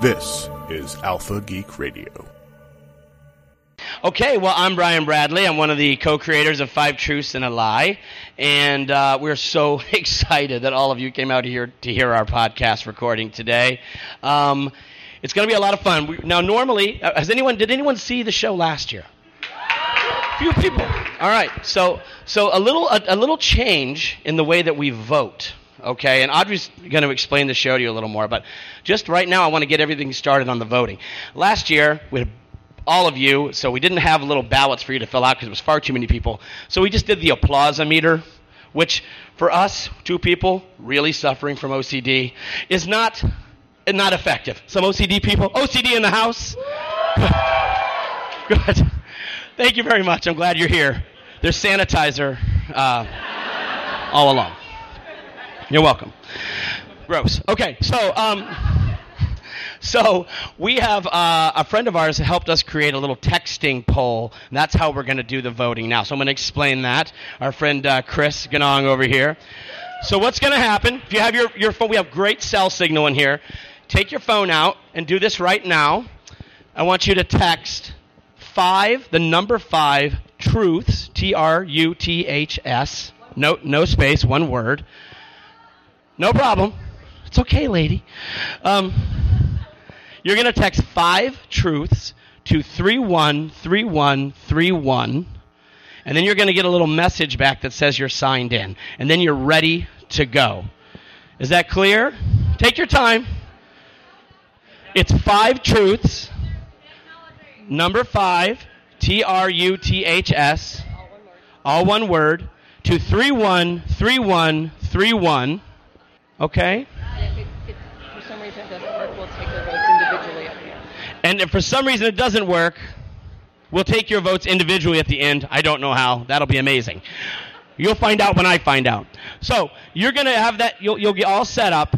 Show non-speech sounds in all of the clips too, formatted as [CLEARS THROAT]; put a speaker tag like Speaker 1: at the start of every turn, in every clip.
Speaker 1: This is Alpha Geek Radio.
Speaker 2: Okay, well, I'm Brian Bradley. I'm one of the co creators of Five Truths and a Lie. And uh, we're so [LAUGHS] excited that all of you came out here to hear our podcast recording today. Um, it's going to be a lot of fun. We, now, normally, uh, has anyone, did anyone see the show last year? A Few people. All right. So, so a little, a, a little change in the way that we vote. Okay, and Audrey's going to explain the show to you a little more, but just right now, I want to get everything started on the voting. Last year, we had all of you, so we didn't have little ballots for you to fill out because it was far too many people. So we just did the applause meter, which for us, two people really suffering from OCD, is not not effective. Some OCD people, OCD in the house. [LAUGHS] Good. Thank you very much. I'm glad you're here. There's sanitizer uh, all along. You're welcome. Gross. Okay, so um, so we have uh, a friend of ours helped us create a little texting poll, and that's how we're going to do the voting now. So I'm going to explain that. Our friend uh, Chris Ganong over here. So what's going to happen? If you have your, your phone, we have great cell signal in here. Take your phone out and do this right now. I want you to text five, the number five, truths, T R U T H S, no, no space, one word. No problem. It's okay, lady. Um, you're going to text five truths to 313131, and then you're going to get a little message back that says you're signed in, and then you're ready to go. Is that clear? Take your time. It's five truths. Number five, T R U T H S, all one word, to 313131. Okay?
Speaker 3: for some reason it doesn't work, we'll take their votes individually at the end.
Speaker 2: And if for some reason it doesn't work, we'll take your votes individually at the end. I don't know how. That'll be amazing. You'll find out when I find out. So you're going to have that, you'll, you'll get all set up.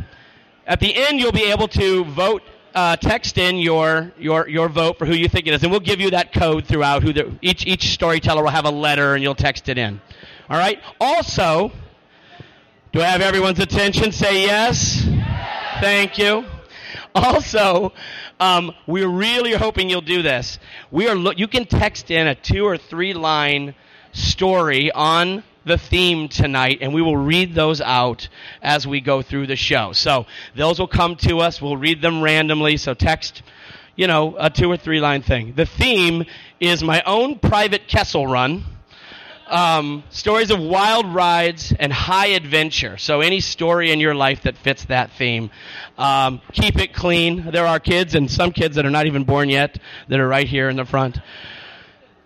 Speaker 2: At the end, you'll be able to vote, uh, text in your, your, your vote for who you think it is. And we'll give you that code throughout. Who the, each, each storyteller will have a letter and you'll text it in. All right? Also, do I have everyone's attention? Say yes. Thank you. Also, um, we're really hoping you'll do this. We are. Lo- you can text in a two or three line story on the theme tonight, and we will read those out as we go through the show. So those will come to us. We'll read them randomly. So text, you know, a two or three line thing. The theme is my own private Kessel run um, stories of wild rides and high adventure. So any story in your life that fits that theme. Um, keep it clean. There are kids and some kids that are not even born yet that are right here in the front.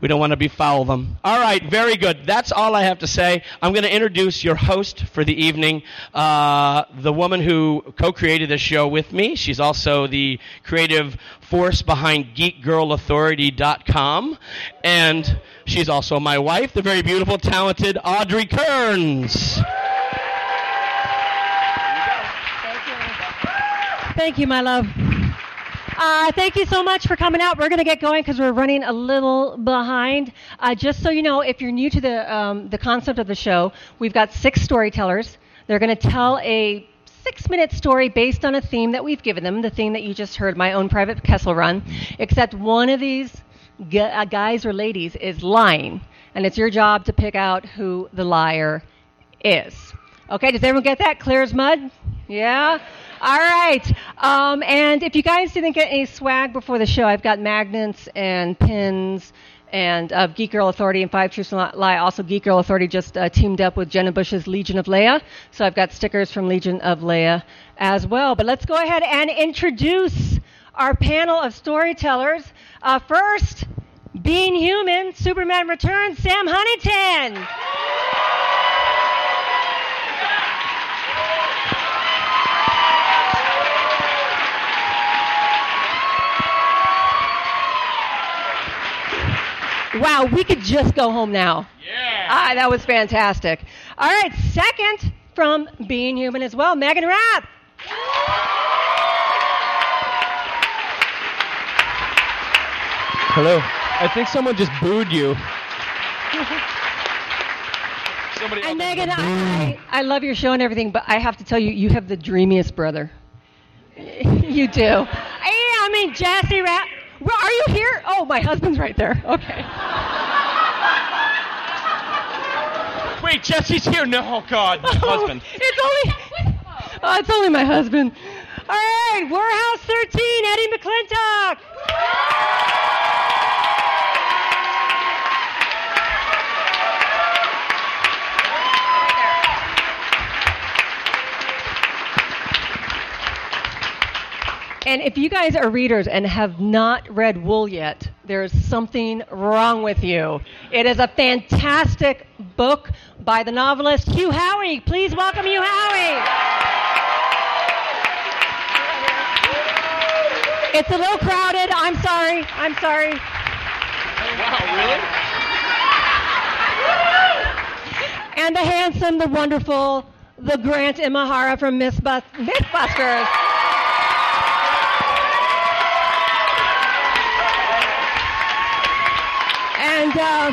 Speaker 2: We don't want to befoul them. All right, very good. That's all I have to say. I'm going to introduce your host for the evening, uh, the woman who co-created this show with me. She's also the creative force behind GeekGirlAuthority.com, and she's also my wife, the very beautiful, talented Audrey Kearns.
Speaker 3: Thank you, my love. Uh, thank you so much for coming out. We're going to get going because we're running a little behind. Uh, just so you know, if you're new to the, um, the concept of the show, we've got six storytellers. They're going to tell a six minute story based on a theme that we've given them, the theme that you just heard, my own private Kessel run, except one of these uh, guys or ladies is lying. And it's your job to pick out who the liar is. Okay, does everyone get that? Clear as mud? Yeah? All right. Um, and if you guys didn't get any swag before the show, I've got magnets and pins and uh, Geek Girl Authority and Five Truths and Lie. Also, Geek Girl Authority just uh, teamed up with Jenna Busch's Legion of Leia. So I've got stickers from Legion of Leia as well. But let's go ahead and introduce our panel of storytellers. Uh, first, being human, Superman Returns, Sam Huntington. Wow, we could just go home now. Yeah. Ah, that was fantastic. All right, second from Being Human as well, Meaghan Rath.
Speaker 4: Hello. I think someone just booed you. Somebody
Speaker 3: And Megan, I, I love your show and everything, but I have to tell you, you have the dreamiest brother. [LAUGHS] you do. I mean, Jesse Rath. Well, are you here? Oh, my husband's right there. Okay.
Speaker 2: Wait, Jesse's here. No, oh God, oh, husband.
Speaker 3: it's only. Oh, it's only my husband. All right, Warehouse 13, Eddie McClintock. And if you guys are readers and have not read Wool yet, there's something wrong with you. It is a fantastic book by the novelist Hugh Howey. Please welcome Hugh Howey. It's a little crowded. I'm sorry. I'm sorry.
Speaker 2: Wow, really?
Speaker 3: And the handsome, the wonderful, the Grant Imahara from Mythbus- Mythbusters. And uh,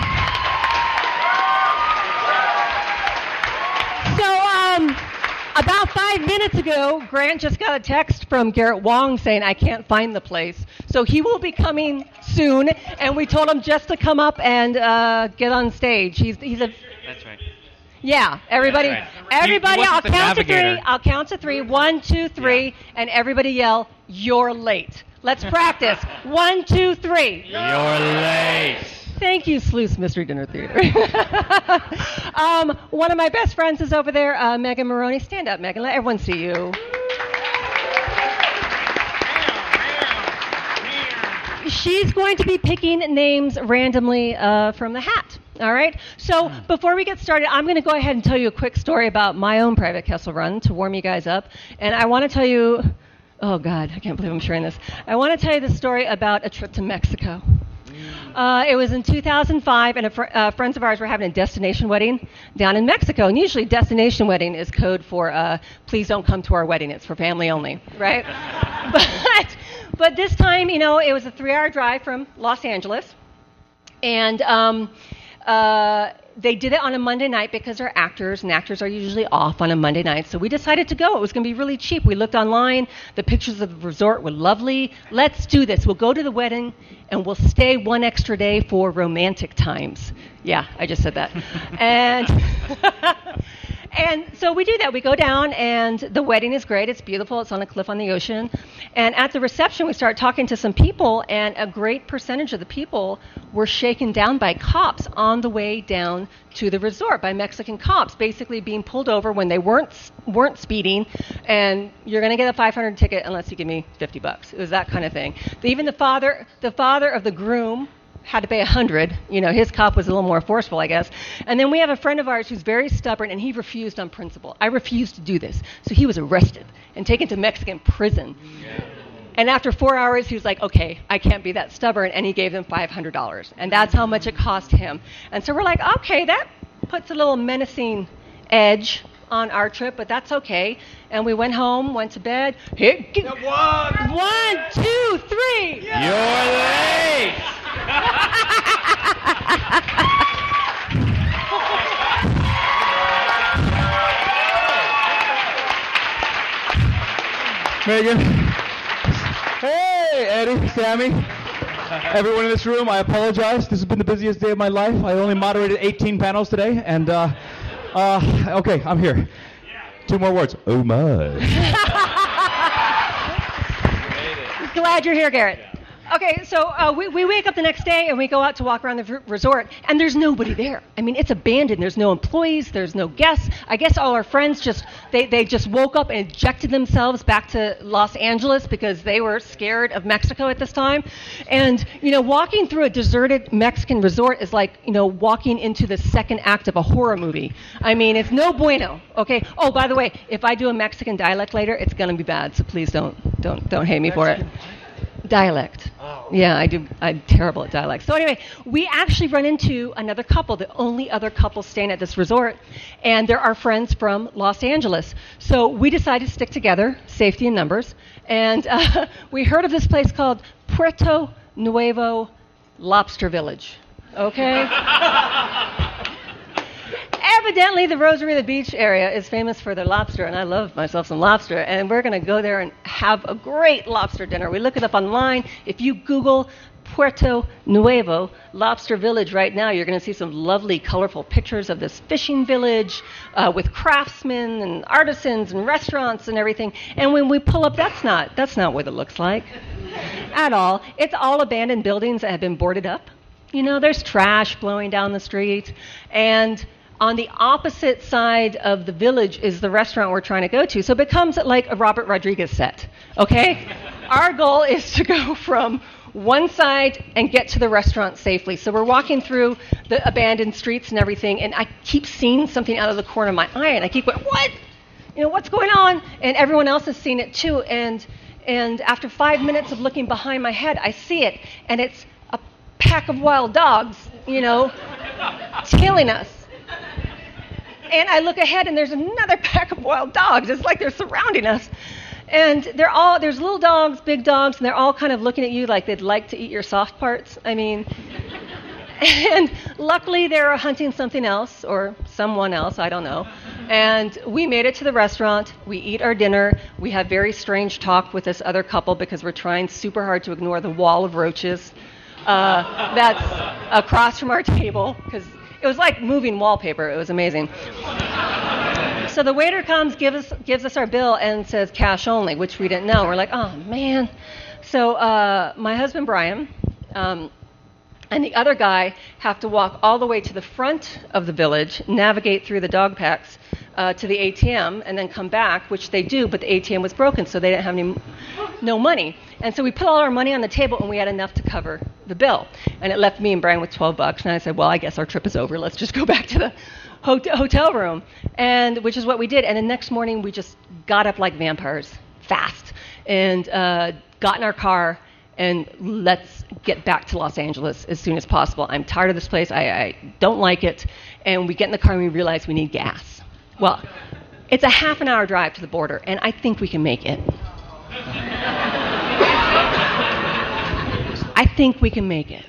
Speaker 3: so, um, about five minutes ago, Grant just got a text from Garrett Wong saying, I can't find the place. So he will be coming soon, and we told him just to come up and uh, get on stage. He's, he's a
Speaker 2: That's right.
Speaker 3: yeah, everybody,
Speaker 2: Yeah, right.
Speaker 3: everybody.
Speaker 2: He- he
Speaker 3: I'll count to three. I'll count to three. One, two, three, and everybody yell, "You're late." Let's practice. [LAUGHS] One, two, three.
Speaker 2: You're late.
Speaker 3: Thank you, Sleuth Mystery Dinner Theater. [LAUGHS] um, one of my best friends is over there, uh, Megan Maroney. Stand up, Megan. Let everyone see you. She's going to be picking names randomly uh, from the hat. All right. So before we get started, I'm going to go ahead and tell you a quick story about my own private Kessel run to warm you guys up. And I want to tell you, oh God, I can't believe I'm sharing this. I want to tell you the story about a trip to Mexico. Uh, it was in 2005, and a fr- uh, friends of ours were having a destination wedding down in Mexico. And usually, destination wedding is code for uh, "please don't come to our wedding; it's for family only," right? [LAUGHS] but but this time, you know, it was a three-hour drive from Los Angeles, and um, uh, they did it on a Monday night because they're actors, and actors are usually off on a Monday night. So we decided to go. It was going to be really cheap. We looked online. The pictures of the resort were lovely. Let's do this. We'll go to the wedding, and we'll stay one extra day for romantic times. Yeah, I just said that. [LAUGHS] and and so we do that. We go down, and the wedding is great. It's beautiful. It's on a cliff on the ocean. And at the reception, we start talking to some people, and a great percentage of the people were shaken down by cops on the way down to the resort by Mexican cops, basically being pulled over when they weren't weren't speeding, and you're going to get a 500 ticket unless you give me 50 bucks. It was that kind of thing. Even the father, the father of the groom had to pay a hundred. You know, his cop was a little more forceful, I guess. And then we have a friend of ours who's very stubborn, and he refused on principle. I refused to do this, so he was arrested and taken to Mexican prison. And after four hours, he was like, "Okay, I can't be that stubborn," and he gave them five hundred dollars, and that's how much it cost him. And so we're like, "Okay, that puts a little menacing edge." On our trip, but that's okay. And we went home, went to bed. Here, g- one, two, three.
Speaker 2: You're late. [LAUGHS]
Speaker 4: Megan. Hey, Eddie, Sammy. Everyone in this room, I apologize. This has been the busiest day of my life. I only moderated 18 panels today, and uh, uh, okay, I'm here. Two more words. Oh my. [LAUGHS]
Speaker 3: Glad you're here, Garrett. Okay, so uh, we, we wake up the next day and we go out to walk around the resort, and there's nobody there. I mean, it's abandoned. There's no employees. There's no guests. I guess all our friends just they, they just woke up and ejected themselves back to Los Angeles because they were scared of Mexico at this time. And you know, walking through a deserted Mexican resort is like you know walking into the second act of a horror movie. I mean, it's no bueno. Okay. Oh, by the way, if I do a Mexican dialect later, it's gonna be bad. So please don't don't don't hate me for it dialect. Yeah, I do. I'm terrible at dialect. So anyway, we actually run into another couple, the only other couple staying at this resort, and they're our friends from Los Angeles. So we decided to stick together, safety in numbers, and uh, [LAUGHS] we heard of this place called Puerto Nuevo Lobster Village. Okay. [LAUGHS] evidently, the Rosarito Beach area is famous for their lobster, and I love myself some lobster. And we're going to go there and have a great lobster dinner. We look it up online. If you Google Puerto Nuevo Lobster Village right now, you're going to see some lovely, colorful pictures of this fishing village uh, with craftsmen and artisans and restaurants and everything. And when we pull up, that's not that's not what it looks like [LAUGHS] at all. It's all abandoned buildings that have been boarded up. You know, there's trash blowing down the street, and on the opposite side of the village is the restaurant we're trying to go to. So it becomes like a Robert Rodriguez set. Okay? Our goal is to go [LAUGHS] from one side and get to the restaurant safely. So we're walking through the abandoned streets and everything, and I keep seeing something out of the corner of my eye, and I keep going, What? You know, what's going on? And everyone else has seen it too. And and after five minutes of looking behind my head, I see it, and it's a pack of wild dogs, you know, tailing us and I look ahead and there's another pack of wild dogs. It's like they're surrounding us. And they're all there's little dogs, big dogs, and they're all kind of looking at you like they'd like to eat your soft parts. I mean, [LAUGHS] and luckily they're hunting something else or someone else, I don't know. And we made it to the restaurant. We eat our dinner. We have very strange talk with this other couple because we're trying super hard to ignore the wall of roaches uh, that's across from our table because it was like moving wallpaper. It was amazing. So the waiter comes, gives us, gives us our bill, and says cash only, which we didn't know. We're like, oh man. So uh, my husband Brian um, and the other guy have to walk all the way to the front of the village, navigate through the dog packs uh, to the ATM, and then come back, which they do. But the ATM was broken, so they didn't have any no money. And so we put all our money on the table, and we had enough to cover the bill. And it left me and Brian with 12 bucks. And I said, well, I guess our trip is over. Let's just go [LAUGHS] back to the hotel room. And which is what we did. And the next morning, we just got up like vampires, fast, and uh, got in our car and let's get back to Los Angeles as soon as possible. I'm tired of this place. I, I don't like it. And we get in the car and we realize we need gas. Well, it's a half an hour drive to the border, and I think we can make it. [LAUGHS] I think we can make it.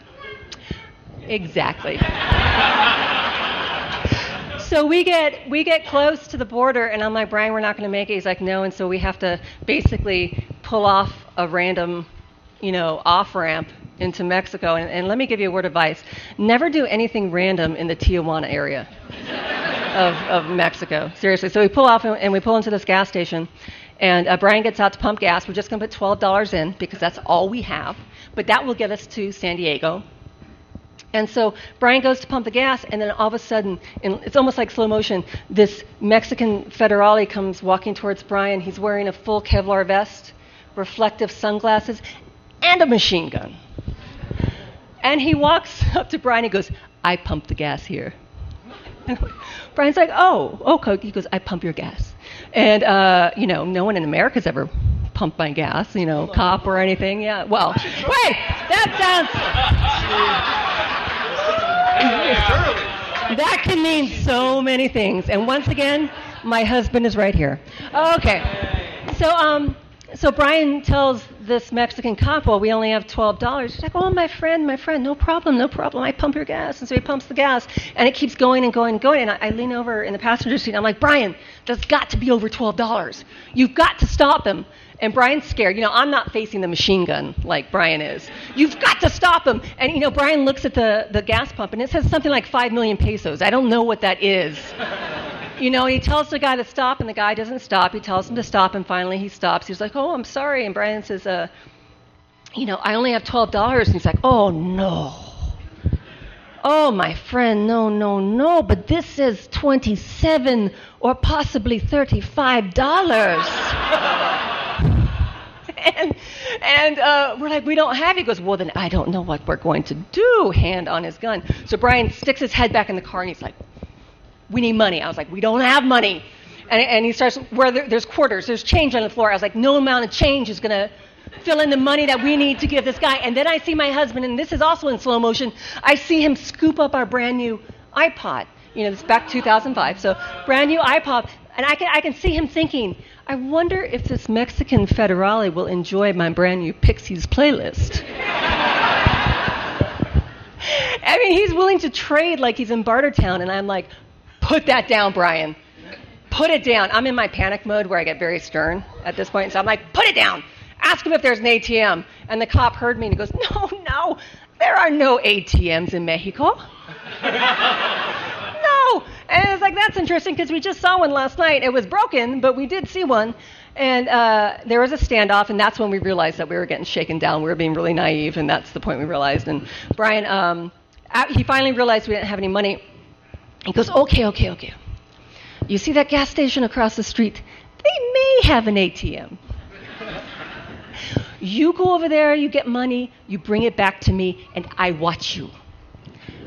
Speaker 3: Exactly. so we get we get close to the border, and I'm like, Brian, we're not going to make it. He's like, no, and so we have to basically pull off a random, you know, off ramp into Mexico. And, and let me give you a word of advice: never do anything random in the Tijuana area of, of Mexico. Seriously. So we pull off and, and we pull into this gas station. And uh, Brian gets out to pump gas. We're just going to put $12 in because that's all we have. But that will get us to San Diego. And so Brian goes to pump the gas, and then all of a sudden, in, it's almost like slow motion, this Mexican federale comes walking towards Brian. He's wearing a full Kevlar vest, reflective sunglasses, and a machine gun. And he walks [LAUGHS] up to Brian and goes, I pump the gas here. [LAUGHS] Brian's like, oh, okay. He goes, I pump your gas. And, uh, you know, no one in America's ever pumped my gas, you know, cop or anything. Yeah, well, wait, that sounds. that can mean so many things. And once again, my husband is right here. Okay. So, um, so Brian tells this Mexican cop, well, we only have $12. He's like, oh, my friend, my friend, no problem, no problem. I pump your gas. And so he pumps the gas, and it keeps going and going and going. And I, I lean over in the passenger seat, and I'm like, Brian, that's got to be over $12. You've got to stop him. And Brian's scared. You know, I'm not facing the machine gun like Brian is. You've got to stop him. And, you know, Brian looks at the, the gas pump, and it says something like 5 million pesos. I don't know what that is. you know, he tells the guy to stop, and the guy doesn't stop. He tells him to stop, and finally he stops. He's like, "Oh, I'm sorry." And Brian says, uh, "You know, I only have twelve dollars." And he's like, "Oh no." Oh, my friend, no, no, no, but this says 27 or possibly $35. [LAUGHS] [LAUGHS] and and uh, we're like, we don't have. He goes, well, then I don't know what we're going to do. Hand on his gun. So Brian sticks his head back in the car and he's like, we need money. I was like, we don't have money. And, and he starts, where there, there's quarters, there's change on the floor. I was like, no amount of change is to fill in the money that we need to give this guy. And then I see my husband, and this is also in slow motion. I see him scoop up our brand new iPod. You know, this back 2005. So brand new iPod, and I can I can see him thinking, I wonder if this Mexican federale will enjoy my brand new Pixies playlist. [LAUGHS] I mean, he's willing to trade like he's in Bartertown, and I'm like, put that down, Brian. Put it down. I'm in my panic mode where I get very stern at this point. So I'm like, put it down. Ask him if there's an ATM. And the cop heard me and he goes, no, no, there are no ATMs in Mexico. [LAUGHS] And it's like, that's interesting because we just saw one last night. It was broken, but we did see one. And uh, there was a standoff, and that's when we realized that we were getting shaken down. We were being really naive, and that's the point we realized. And Brian, um, he finally realized we didn't have any money. He goes, okay, okay, okay. You see that gas station across the street? They may have an ATM. You go over there, you get money, you bring it back to me, and I watch you.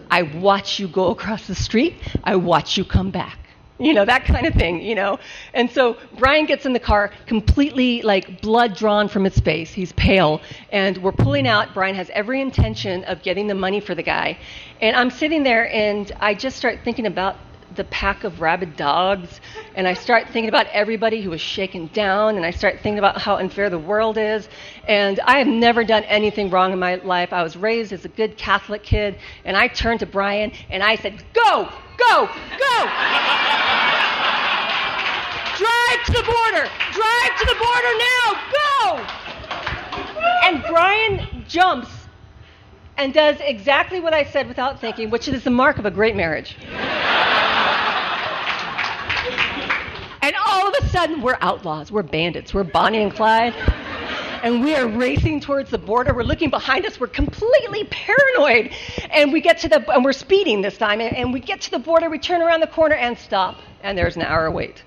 Speaker 3: I watch you go across the street, I watch you come back. You know, that kind of thing, you know. And so Brian gets in the car completely like blood drawn from his face. He's pale. And we're pulling out. Brian has every intention of getting the money for the guy. And I'm sitting there and I just start thinking about the pack of rabid dogs, and I start thinking about everybody who was shaken down, and I start thinking about how unfair the world is. And I have never done anything wrong in my life. I was raised as a good Catholic kid, and I turned to Brian and I said, Go, go, go! [LAUGHS] Drive to the border! Drive to the border now! Go! And Brian jumps and does exactly what I said without thinking, which is the mark of a great marriage. And all of a sudden, we're outlaws, we're bandits, we're Bonnie and Clyde. And we are racing towards the border. We're looking behind us. We're completely paranoid. And we get to the, and we're speeding this time. And, and we get to the border. We turn around the corner and stop. And there's an hour wait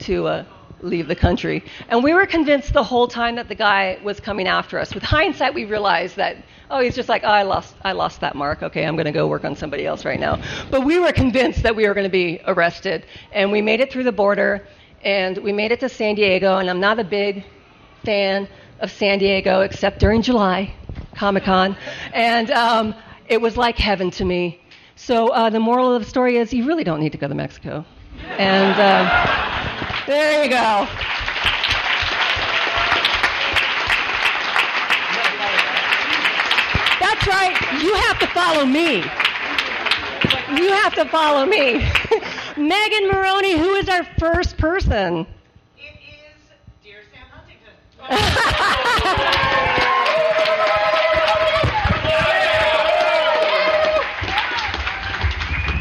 Speaker 3: to uh, leave the country. And we were convinced the whole time that the guy was coming after us. With hindsight, we realized that oh, he's just like, oh, I lost, I lost that mark. Okay, I'm going to go work on somebody else right now. But we were convinced that we were going to be arrested, and we made it through the border, and we made it to San Diego. And I'm not a big fan of San Diego except during July, Comic Con, and um, it was like heaven to me. So uh, the moral of the story is, you really don't need to go to Mexico. And uh, there you go. That's right. You have to follow me. You have to follow me. [LAUGHS] Megan Maroney, who is our first person?
Speaker 5: It is Dear Sam Huntington.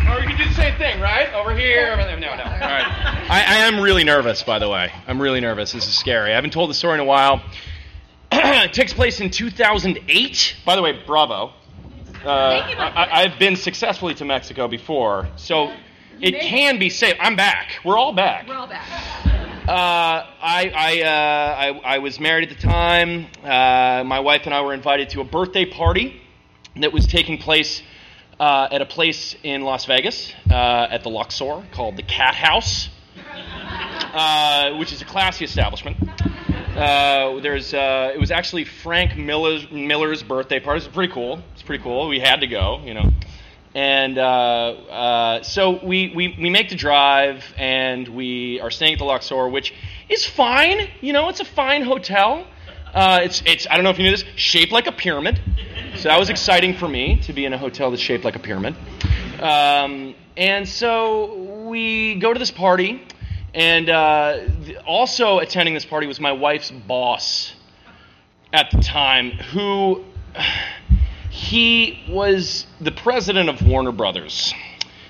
Speaker 6: Or you can do the same thing, right? Over here, over there. No, no. All right. I, I am really nervous, by the way. I'm really nervous. This is scary. I haven't told the story in a while. [CLEARS THROAT] it takes place in 2008. By the way, bravo. Uh, I, I've been successfully to Mexico before, so it can be safe. I'm back. We're all back.
Speaker 3: We're all back.
Speaker 6: Uh, I, I, uh, I, I was married at the time. Uh, my wife and I were invited to a birthday party that was taking place uh, at a place in Las Vegas uh, at the Luxor called the Cat House, uh, which is a classy establishment. Uh, there's, uh, it was actually Frank Miller's, Miller's birthday party. It's pretty cool. It's pretty cool. We had to go, you know. And uh, uh, so we, we, we make the drive and we are staying at the Luxor, which is fine. You know, it's a fine hotel. Uh, it's, it's, I don't know if you knew this, shaped like a pyramid. So that was exciting for me to be in a hotel that's shaped like a pyramid. Um, and so we go to this party, and uh, also attending this party was my wife's boss at the time, who [SIGHS] he was the president of Warner Brothers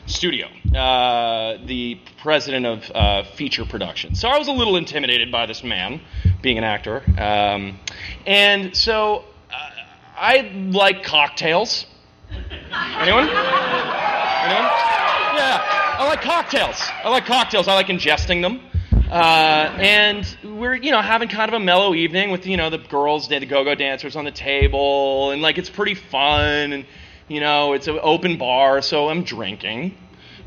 Speaker 6: Studio, uh, the president of uh, feature production. So I was a little intimidated by this man, being an actor. Um, and so uh, I like cocktails. Anyone? Anyone? Yeah, I like cocktails. I like cocktails. I like ingesting them. Uh, and we're you know having kind of a mellow evening with you know the girls, the go-go dancers on the table, and like it's pretty fun, and you know it's an open bar, so I'm drinking.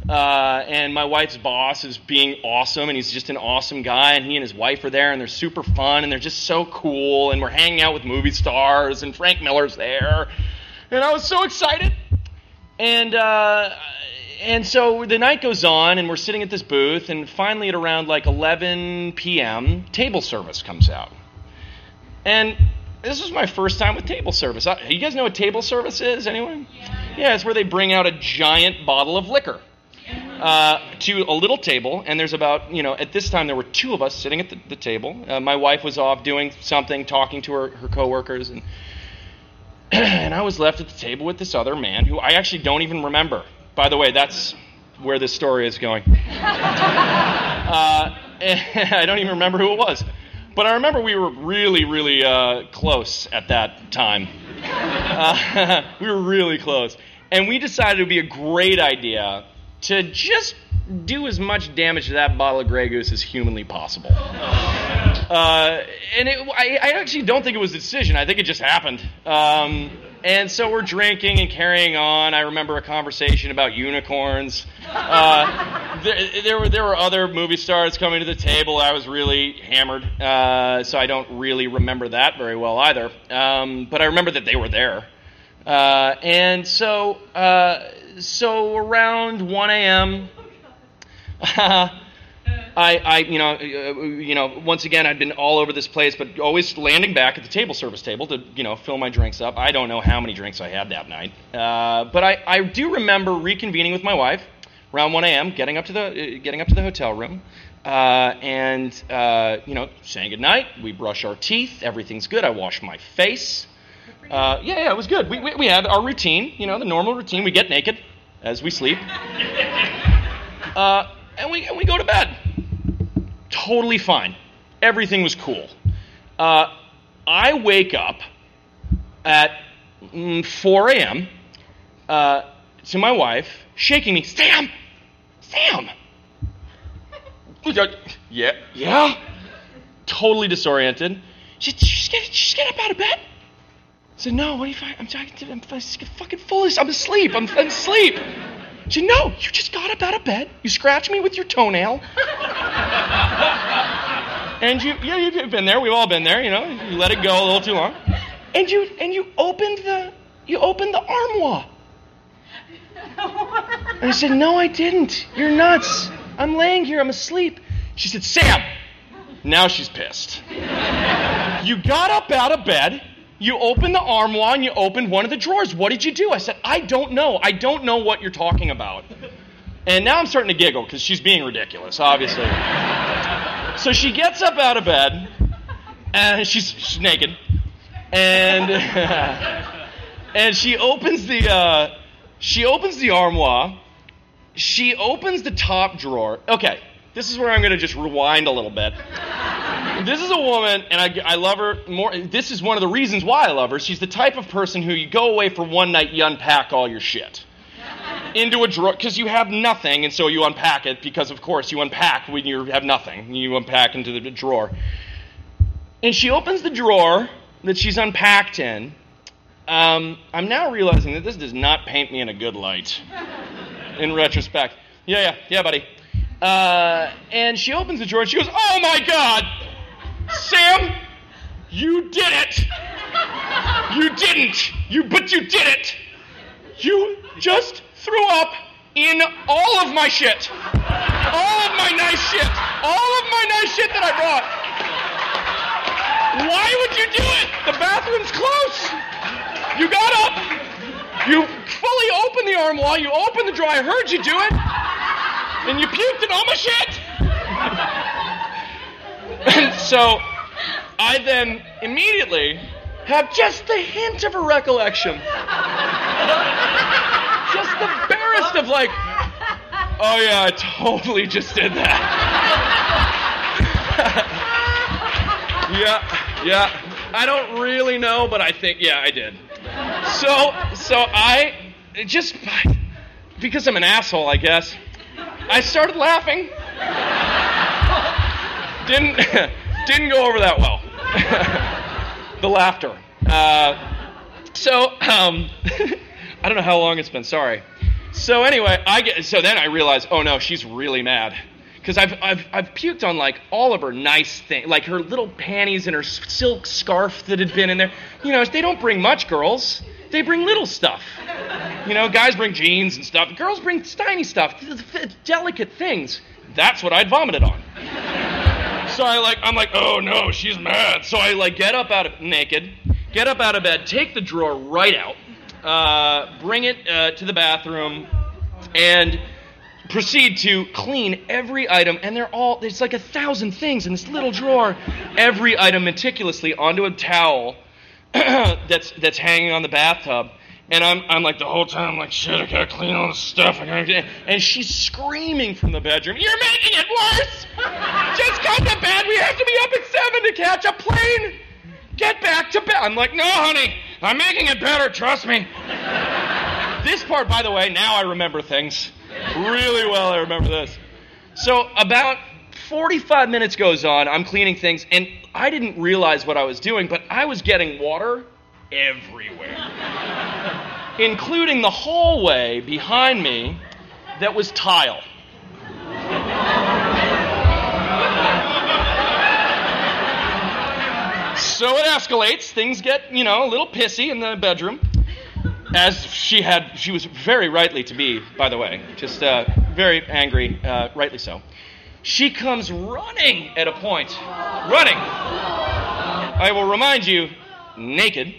Speaker 6: Uh, and my wife's boss is being awesome, and he's just an awesome guy, and he and his wife are there, and they're super fun, and they're just so cool, and we're hanging out with movie stars, and Frank Miller's there, and I was so excited, and. Uh, and so the night goes on, and we're sitting at this booth, and finally at around like 11 p.m., table service comes out. And this was my first time with table service. Uh, You guys know what table service is? Anyone? Yeah. yeah, it's where they bring out a giant bottle of liquor. uh, to a little table, and there's about, you know, at this time there were two of us sitting at the, the table. Uh, my wife was off doing something, talking to her, her coworkers, and, [CLEARS THROAT] and I was left at the table with this other man who I actually don't even remember. By the way, that's where this story is going. [LAUGHS] uh, [LAUGHS] I don't even remember who it was. But I remember we were really, really uh, close at that time. Uh, [LAUGHS] we were really close. And we decided it would be a great idea to just do as much damage to that bottle of Grey Goose as humanly possible. Uh, and it, I, I, actually don't think it was a decision. I think it just happened. Um, and so we're drinking and carrying on. I remember a conversation about unicorns. Uh, there, there, were there were other movie stars coming to the table. I was really hammered, uh, so I don't really remember that very well either. Um, but I remember that they were there. Uh, and so, uh, so around 1 a.m., [LAUGHS] I, I, you know, uh, you know, once again, I'd been all over this place, but always landing back at the table service table to, you know, fill my drinks up. I don't know how many drinks I had that night, uh, but I, I do remember reconvening with my wife around 1 a.m., getting up to the, uh, getting up to the hotel room, uh, and uh, you know, saying goodnight. We brush our teeth. Everything's good. I wash my face. Uh, yeah, yeah, it was good. We, we, we had our routine, you know, the normal routine. We get naked as we sleep. Uh, and we, and we go to bed. Totally fine. Everything was cool. Uh, I wake up at mm, 4 a.m. Uh, to my wife, shaking me, Sam! Sam! [LAUGHS] yeah, yeah. Totally disoriented. She said, just get, just get up out of bed. I said, no, what are you I'm talking to, I'm fucking full I'm asleep. I'm, I'm asleep. She said, no, you just got up out of bed. You scratched me with your toenail. and you, yeah, you've been there. We've all been there, you know. You let it go a little too long. And you, and you opened the, you opened the armoire. And I said, no, I didn't. You're nuts. I'm laying here. I'm asleep. She said, Sam. Now she's pissed. You got up out of bed you opened the armoire and you opened one of the drawers. What did you do? I said, I don't know. I don't know what you're talking about. And now I'm starting to giggle because she's being ridiculous, obviously. so she gets up out of bed and she's, she's naked. And, [LAUGHS] and she opens the, uh, she opens the armoire. She opens the top drawer. Okay, this is where I'm going to just rewind a little bit this is a woman, and I, I love her more. This is one of the reasons why I love her. She's the type of person who you go away for one night, you unpack all your shit into a drawer because you have nothing, and so you unpack it because, of course, you unpack when you have nothing. You unpack into the drawer. And she opens the drawer that she's unpacked in. Um, I'm now realizing that this does not paint me in a good light in retrospect. Yeah, yeah, yeah, buddy. Uh, and she opens the drawer and she goes, Oh my God! Sam, you did it. You didn't. You but you did it. You just threw up in all of my shit. All of my nice shit. All of my nice shit that I brought. Why would you do it? The bathroom's close. You got up. You fully opened the arm armoire. You opened the drawer. I heard you do it. And you puked in all my shit. And [LAUGHS] so I then immediately have just the hint of a recollection. just the barest of like, oh yeah, I totally just did that. [LAUGHS] yeah, yeah. I don't really know, but I think yeah, I did. So so I just because I'm an asshole, I guess. I started laughing didn't [LAUGHS] didn't go over that well. [LAUGHS] the laughter. Uh, so um, [LAUGHS] I don't know how long it's been. Sorry. So anyway, I get so then I realize, oh no, she's really mad because I've, I've I've puked on like all of her nice things, like her little panties and her silk scarf that had been in there. You know, they don't bring much, girls. They bring little stuff. You know, guys bring jeans and stuff. Girls bring tiny stuff, delicate things. That's what I'd vomited on so I like I'm like, oh no, she's mad. So I like get up out of naked, get up out of bed, take the drawer right out, uh, bring it uh, to the bathroom, and proceed to clean every item, and they're all, there's like a thousand things in this little drawer. Every item meticulously onto a towel [CLEARS THROAT] that's, that's hanging on the bathtub. And I'm, I'm like, the whole time, I'm like, shit, I gotta clean all this stuff. I gotta And she's screaming from the bedroom, You're making it worse! Just come to bed. We have to be up at 7 to catch a plane. Get back to bed. I'm like, No, honey, I'm making it better. Trust me. This part, by the way, now I remember things really well. I remember this. So about 45 minutes goes on. I'm cleaning things, and I didn't realize what I was doing, but I was getting water everywhere, including the hallway behind me that was tile. So it escalates. Things get, you know, a little pissy in the bedroom. As she had she was very rightly to be by the way just uh, very angry uh, rightly so. She comes running at a point. Running. I will remind you naked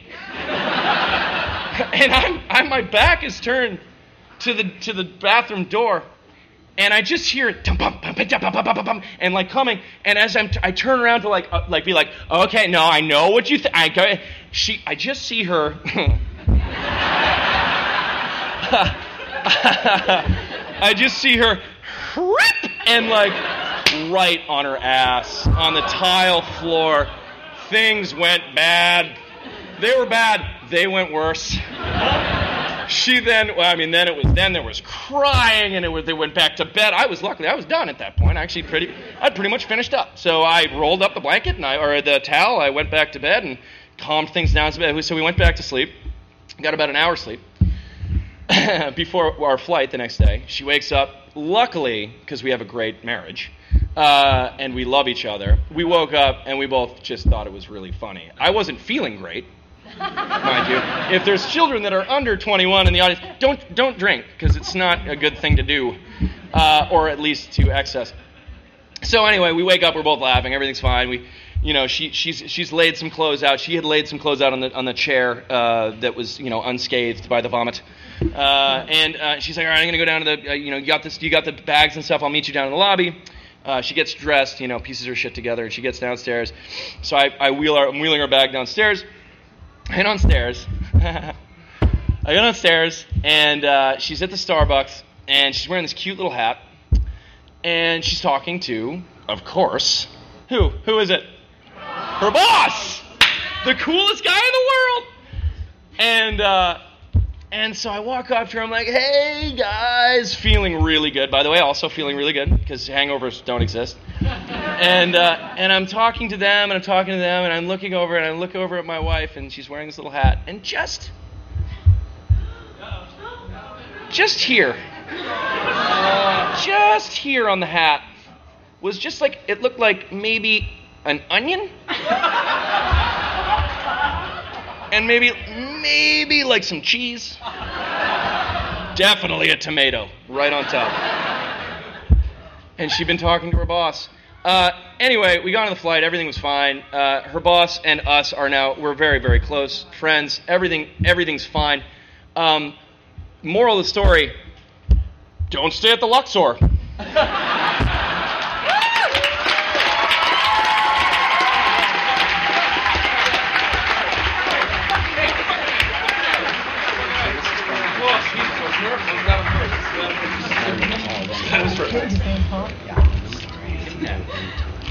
Speaker 6: [LAUGHS] and I'm, I'm my back is turned to the to the bathroom door and I just hear it, and like coming. And as I'm, t- I turn around to like, uh, like be like, okay, no, I know what you think. I. She, I just see her. [LAUGHS] I just see her and like right on her ass on the tile floor. Things went bad. They were bad. They went worse. She then, well, I mean, then it was, then there was crying, and it was, they went back to bed. I was luckily, I was done at that point. I actually pretty, I'd pretty much finished up. So I rolled up the blanket and I, or the towel. I went back to bed and calmed things down. So we went back to sleep. Got about an hour sleep [COUGHS] before our flight the next day. She wakes up. Luckily, because we have a great marriage uh, and we love each other, we woke up and we both just thought it was really funny. I wasn't feeling great, mind you. If there's children that are under 21 in the audience, don't don't drink because it's not a good thing to do, uh, or at least to excess. So anyway, we wake up, we're both laughing, everything's fine. We, you know, she she's she's laid some clothes out. She had laid some clothes out on the on the chair uh, that was you know unscathed by the vomit. Uh, and uh, she's like, all right, I'm gonna go down to the, uh, you know, you got this, you got the bags and stuff. I'll meet you down in the lobby. Uh, she gets dressed, you know, pieces her shit together, and she gets downstairs. So I, I wheel her, I'm wheeling her bag downstairs. I go downstairs. [LAUGHS] I go downstairs, and uh, she's at the Starbucks, and she's wearing this cute little hat, and she's talking to, of course, who? Who is it? Her boss, the coolest guy in the world. And uh, and so I walk up to her. I'm like, "Hey guys," feeling really good. By the way, also feeling really good because hangovers don't exist. and uh, and I'm talking to them, and I'm talking to them, and I'm looking over, and I look over at my wife, and she's wearing this little hat, and just just here, just here on the hat was just like it looked like maybe an onion. And maybe, maybe like some cheese. Definitely a tomato right on top. And she'd been talking to her boss. Uh, anyway, we got on the flight. Everything was fine. Uh, her boss and us are now we're very very close friends. Everything everything's fine. Um, moral of the story: Don't stay at the Luxor. [LAUGHS]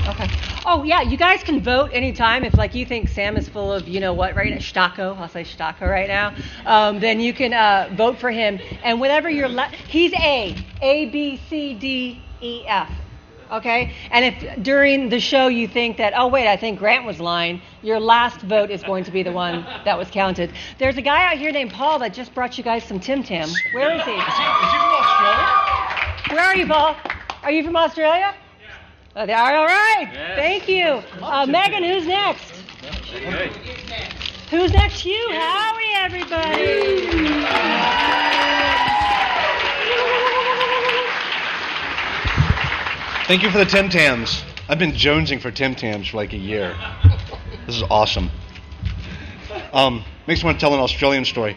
Speaker 3: Okay. Oh yeah, you guys can vote anytime. If like you think Sam is full of you know what right now, Stacco, I'll say Stacco right now. Um, then you can uh, vote for him. And whatever your la- he's A, A B C D E F. Okay. And if during the show you think that oh wait I think Grant was lying, your last vote is going to be the one that was counted. There's a guy out here named Paul that just brought you guys some Tim Tam. Where is he?
Speaker 6: Is he, is he from Australia?
Speaker 3: Where are you, Paul? Are you from Australia? Oh, they are all right. Thank you. Uh, Megan, who's next? Who's next? You, Howey, everybody.
Speaker 7: Thank you for the Tim Tams. I've been jonesing for Tim Tams for like a year. This is awesome. Um, makes me want to tell an Australian story.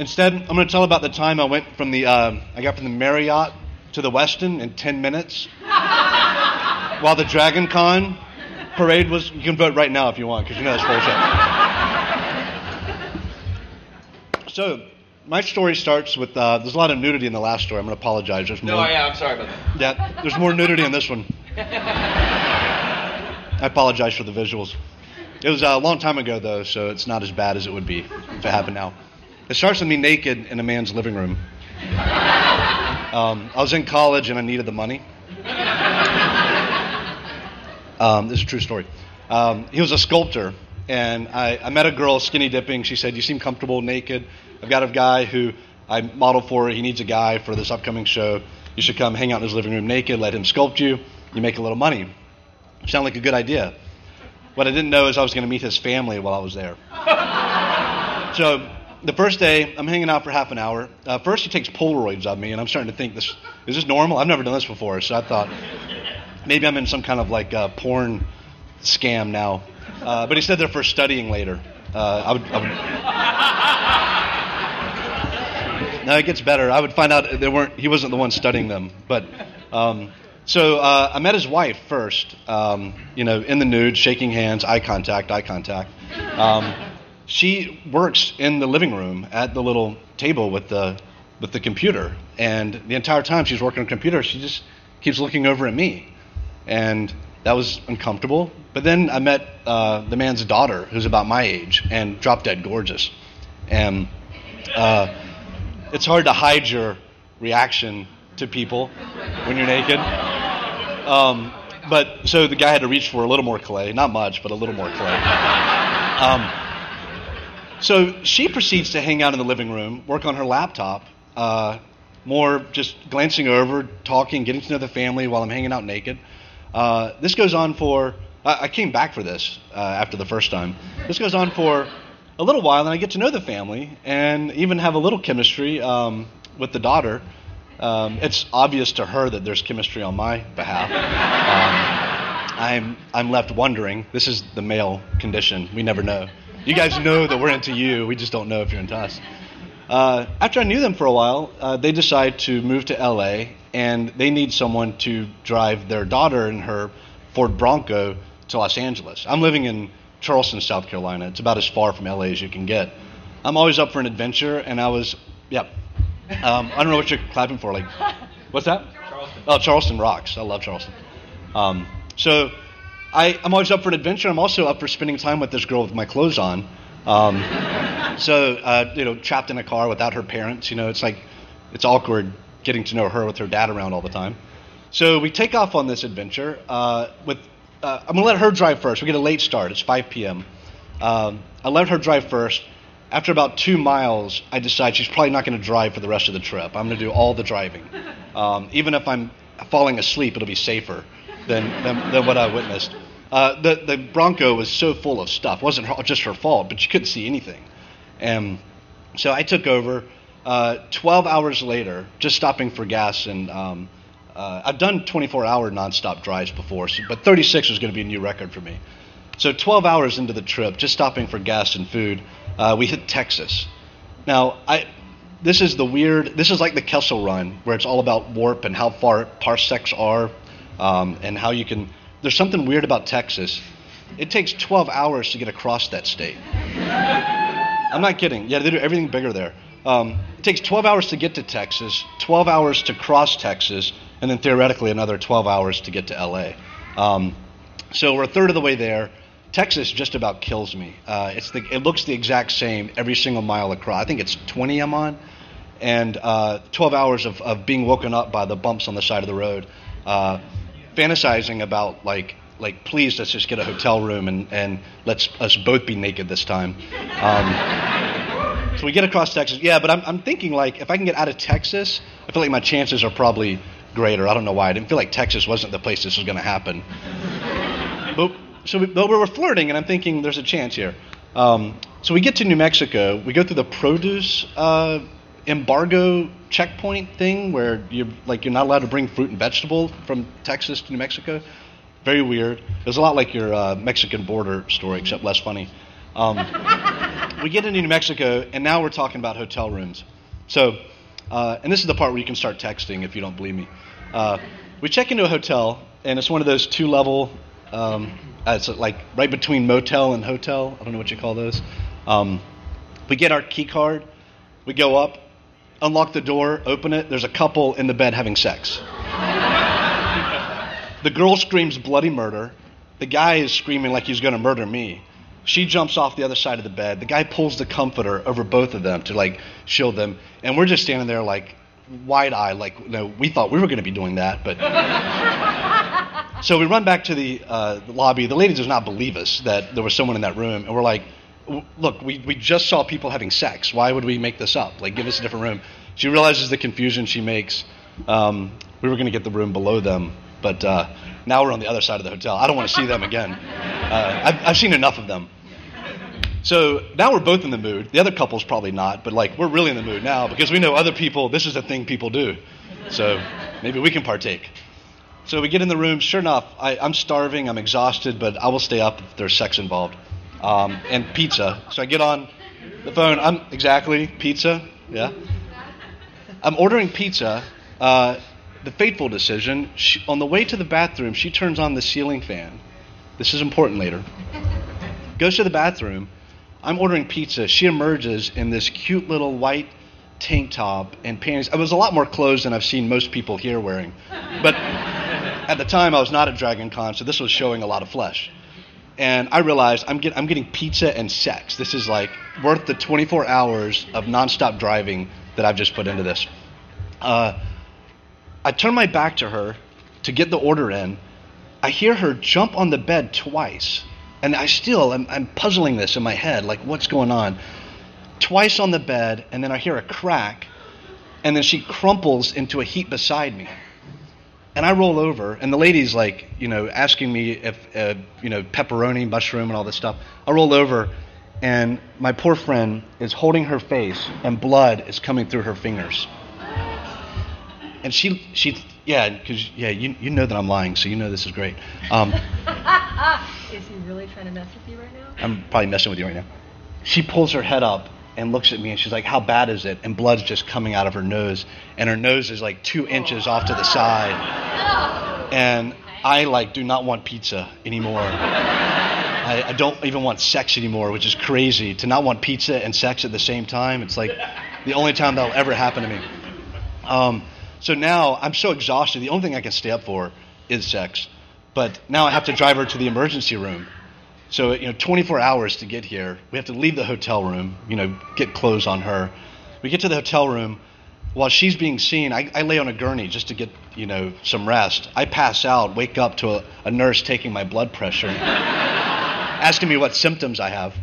Speaker 7: Instead, I'm going to tell about the time I went from the uh, I got from the Marriott to the Westin in 10 minutes while the Dragon Con parade was. You can vote right now if you want because you know it's bullshit. So, my story starts with uh, there's a lot of nudity in the last story. I'm going to apologize. There's
Speaker 6: No,
Speaker 7: more.
Speaker 6: yeah, I'm sorry about that.
Speaker 7: Yeah, there's more nudity in this one. I apologize for the visuals. It was a long time ago, though, so it's not as bad as it would be if it happened now. It starts with me naked in a man's living room. Um, I was in college and I needed the money. Um, this is a true story. Um, he was a sculptor, and I, I met a girl skinny dipping. She said, "You seem comfortable naked. I've got a guy who I model for. He needs a guy for this upcoming show. You should come hang out in his living room naked. Let him sculpt you. You make a little money." Sound like a good idea. What I didn't know is I was going to meet his family while I was there. [LAUGHS] so the first day, I'm hanging out for half an hour. Uh, first, he takes Polaroids of me, and I'm starting to think, "This is this normal? I've never done this before." So I thought maybe I'm in some kind of like uh, porn scam now. Uh, but he said they're for studying later. Uh, I would. I would [LAUGHS] no, it gets better. I would find out they weren't. He wasn't the one studying them, but. Um, so uh, I met his wife first, um, you know, in the nude, shaking hands, eye contact, eye contact. Um, she works in the living room at the little table with the with the computer, and the entire time she's working on the computer, she just keeps looking over at me, and that was uncomfortable. But then I met uh, the man's daughter, who's about my age and drop dead gorgeous, and uh, it's hard to hide your reaction to people when you're naked. Um, but so the guy had to reach for a little more clay, not much, but a little more clay. Um, so she proceeds to hang out in the living room, work on her laptop, uh, more just glancing over, talking, getting to know the family while I'm hanging out naked. Uh, this goes on for, I, I came back for this uh, after the first time. This goes on for a little while, and I get to know the family and even have a little chemistry um, with the daughter. Um, it's obvious to her that there's chemistry on my behalf. Um, I'm, I'm left wondering. This is the male condition. We never know. You guys know that we're into you. We just don't know if you're into us. Uh, after I knew them for a while, uh, they decide to move to LA, and they need someone to drive their daughter in her Ford Bronco to Los Angeles. I'm living in Charleston, South Carolina. It's about as far from LA as you can get. I'm always up for an adventure, and I was, yep. Um, I don't know what you're clapping for. Like, what's that? Charleston. Oh, Charleston rocks. I love Charleston. Um, so I, I'm always up for an adventure. I'm also up for spending time with this girl with my clothes on. Um, [LAUGHS] so uh, you know, trapped in a car without her parents. You know, it's like it's awkward getting to know her with her dad around all the time. So we take off on this adventure. Uh, with uh, I'm gonna let her drive first. We get a late start. It's 5 p.m. Um, I let her drive first. After about two miles, I decide she's probably not going to drive for the rest of the trip. I'm going to do all the driving. [LAUGHS] Um, even if I'm falling asleep, it'll be safer than, than, than what I witnessed. Uh, the, the Bronco was so full of stuff. It wasn't her, just her fault, but she couldn't see anything. And so I took over. Uh, 12 hours later, just stopping for gas, and um, uh, I've done 24 hour nonstop drives before, so, but 36 was going to be a new record for me. So 12 hours into the trip, just stopping for gas and food, uh, we hit Texas. Now, I, this is the weird. This is like the Kessel Run, where it's all about warp and how far parsecs are, um, and how you can. There's something weird about Texas. It takes 12 hours to get across that state. [LAUGHS] I'm not kidding. Yeah, they do everything bigger there. Um, it takes 12 hours to get to Texas, 12 hours to cross Texas, and then theoretically another 12 hours to get to LA. Um, so we're a third of the way there. Texas just about kills me. Uh, it's the, it looks the exact same every single mile across. I think it's 20 I'm on, and uh, 12 hours of, of being woken up by the bumps on the side of the road, uh, fantasizing about like like please let's just get a hotel room and, and let's us both be naked this time. Um, so we get across Texas. Yeah, but I'm, I'm thinking like if I can get out of Texas, I feel like my chances are probably greater. I don't know why. I didn't feel like Texas wasn't the place this was going to happen. [LAUGHS] But so we, but we were flirting, and I'm thinking there's a chance here. Um, so we get to New Mexico. We go through the produce uh, embargo checkpoint thing, where you're like you're not allowed to bring fruit and vegetable from Texas to New Mexico. Very weird. It was a lot like your uh, Mexican border story, except less funny. Um, we get into New Mexico, and now we're talking about hotel rooms. So Uh, and this is the part where you can start texting if you don't believe me. Uh, we check into a hotel, and it's one of those two level, um, uh, it's like right between motel and hotel. I don't know what you call those. Um, we get our key card, we go up, unlock the door, open it. There's a couple in the bed having sex. [LAUGHS] the girl screams bloody murder. The guy is screaming like he's going to murder me. She jumps off the other side of the bed. The guy pulls the comforter over both of them to like shield them, and we're just standing there like wide eyed, like you know, we thought we were going to be doing that, but. [LAUGHS] so we run back to the, uh, the lobby. The lady does not believe us that there was someone in that room, and we're like, "Look, we we just saw people having sex. Why would we make this up? Like, give us a different room." She realizes the confusion she makes. Um, we were going to get the room below them, but uh, now we're on the other side of the hotel. I don't want to see them again. Uh, I've, I've seen enough of them. So now we're both in the mood. The other couple's probably not, but like we're really in the mood now because we know other people. This is a thing people do. So maybe we can partake. So we get in the room. Sure enough, I, I'm starving. I'm exhausted, but I will stay up if there's sex involved. Um, and pizza. So I get on the phone. I'm exactly pizza. Yeah. I'm ordering pizza. Uh, the fateful decision. She, on the way to the bathroom, she turns on the ceiling fan. This is important later. [LAUGHS] Goes to the bathroom. I'm ordering pizza. She emerges in this cute little white tank top and panties. It was a lot more clothes than I've seen most people here wearing. But [LAUGHS] at the time, I was not at Dragon Con, so this was showing a lot of flesh. And I realized I'm, get, I'm getting pizza and sex. This is like worth the 24 hours of nonstop driving that I've just put into this. Uh, I turn my back to her to get the order in. I hear her jump on the bed twice. And I still, I'm, I'm puzzling this in my head, like, what's going on? Twice on the bed, and then I hear a crack, and then she crumples into a heap beside me. And I roll over, and the lady's like, you know, asking me if, uh, you know, pepperoni, mushroom, and all this stuff. I roll over, and my poor friend is holding her face, and blood is coming through her fingers. And she, she, yeah, because yeah, you, you know that I'm lying, so you know this is great. Um, [LAUGHS]
Speaker 3: Is he really trying to mess with you right now?
Speaker 7: I'm probably messing with you right now. She pulls her head up and looks at me and she's like, How bad is it? And blood's just coming out of her nose. And her nose is like two inches off to the side. [LAUGHS] And I like do not want pizza anymore. [LAUGHS] I, I don't even want sex anymore, which is crazy. To not want pizza and sex at the same time, it's like the only time that'll ever happen to me. Um, so now I'm so exhausted. The only thing I can stay up for is sex. But now I have to drive her to the emergency room. So, you know, 24 hours to get here. We have to leave the hotel room, you know, get clothes on her. We get to the hotel room. While she's being seen, I, I lay on a gurney just to get, you know, some rest. I pass out, wake up to a, a nurse taking my blood pressure, [LAUGHS] asking me what symptoms I have.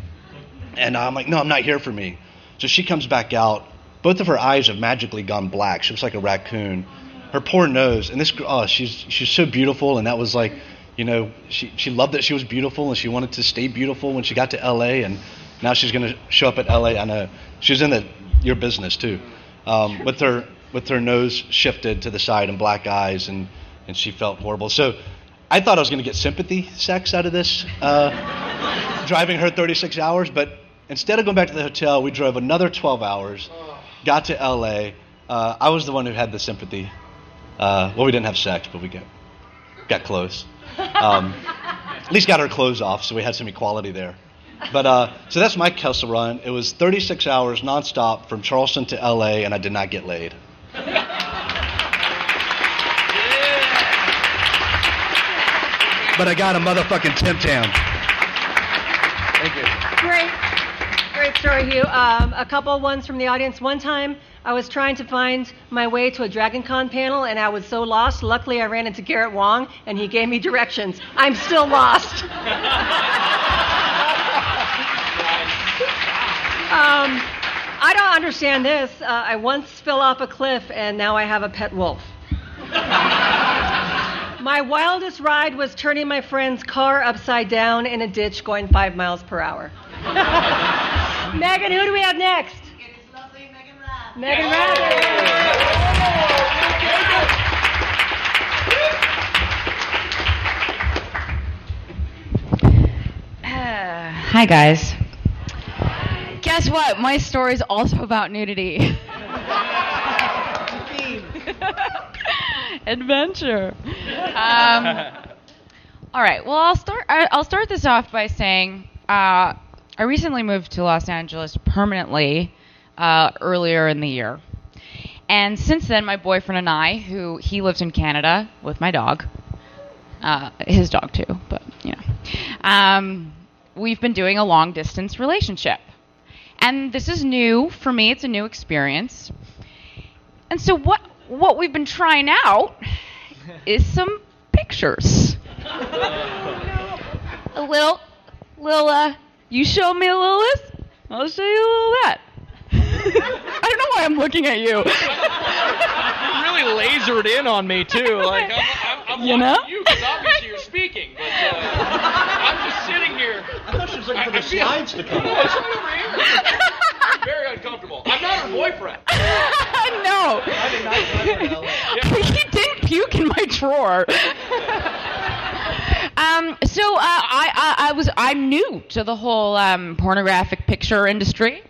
Speaker 7: And I'm like, no, I'm not here for me. So she comes back out. Both of her eyes have magically gone black. She looks like a raccoon. Her poor nose, and this, oh, she's she's so beautiful, and that was like, you know, she she loved that she was beautiful, and she wanted to stay beautiful when she got to L.A. And now she's going to show up at L.A. I know she was in the your business too, um, with her with her nose shifted to the side and black eyes, and and she felt horrible. So. I thought I was going to get sympathy sex out of this, uh, [LAUGHS] driving her 36 hours, but instead of going back to the hotel, we drove another 12 hours, got to LA. Uh, I was the one who had the sympathy. Uh, well, we didn't have sex, but we got got close. Um, [LAUGHS] at least got our clothes off, so we had some equality there. But uh, so that's my Kessel run. It was 36 hours nonstop from Charleston to LA, and I did not get laid. But I got a motherfucking Tim Tam. Thank you.
Speaker 3: Great, story, Hugh. Um, a couple ones from the audience. One time, I was trying to find my way to a Dragon Con panel, and I was so lost. Luckily, I ran into Garrett Wong, and he gave me directions. I'm still lost. [LAUGHS] Um, I don't understand this. Uh, I once fell off a cliff, and now I have a pet wolf. [LAUGHS] My wildest ride was turning my friend's car upside down in a ditch going five miles per hour. [LAUGHS] Megan, who do we have next?
Speaker 5: It is lovely Meaghan Rath.
Speaker 3: Meaghan Rabbit. [SIGHS]
Speaker 8: Hi, guys. Guess what? My story is also about nudity. [LAUGHS] Adventure. Um, [LAUGHS] all right. Well, I'll start. I- I'll start this off by saying uh, I recently moved to Los Angeles permanently uh, earlier in the year, and since then, my boyfriend and I, who he lives in Canada with my dog, uh, his dog too, but you know, um, we've been doing a long distance relationship, and this is new for me. It's a new experience, and so what what we've been trying out is some pictures. a little, little, uh, you show me a little this, I'll show you a little that. [LAUGHS] I don't know why I'm looking at you.
Speaker 6: You really lasered in on me too. Like I'm, I'm, I'm
Speaker 8: You know?
Speaker 6: you because obviously you're speaking, but uh, I'm just sitting here.
Speaker 9: I thought she was looking for
Speaker 6: I
Speaker 9: the
Speaker 6: feel-
Speaker 9: slides to come
Speaker 6: No,
Speaker 9: up.
Speaker 6: it's right over here. I'm very uncomfortable. I'm not her boyfriend. [LAUGHS]
Speaker 8: no.
Speaker 9: I did not remember [LAUGHS]
Speaker 8: he didn't puke in my drawer. Um, so uh, I, I, I was I'm new to the whole um, pornographic picture industry,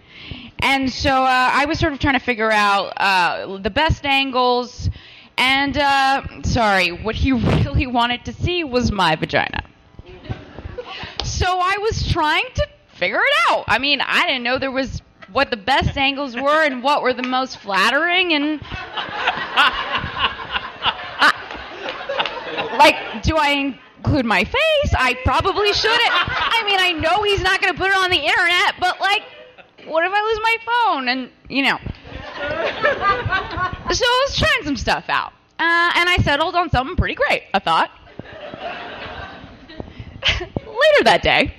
Speaker 8: and so uh, I was sort of trying to figure out uh, the best angles. And uh, sorry, what he [LAUGHS] really wanted to see was my vagina. So I was trying to figure it out. I mean, I didn't know there was what the best angles were and what were the most flattering and [LAUGHS] like do I include my face? I probably shouldn't. I mean, I know he's not going to put it on the internet, but like what if I lose my phone and you know. So I was trying some stuff out. Uh, and I settled on something pretty great, I thought. Later that day,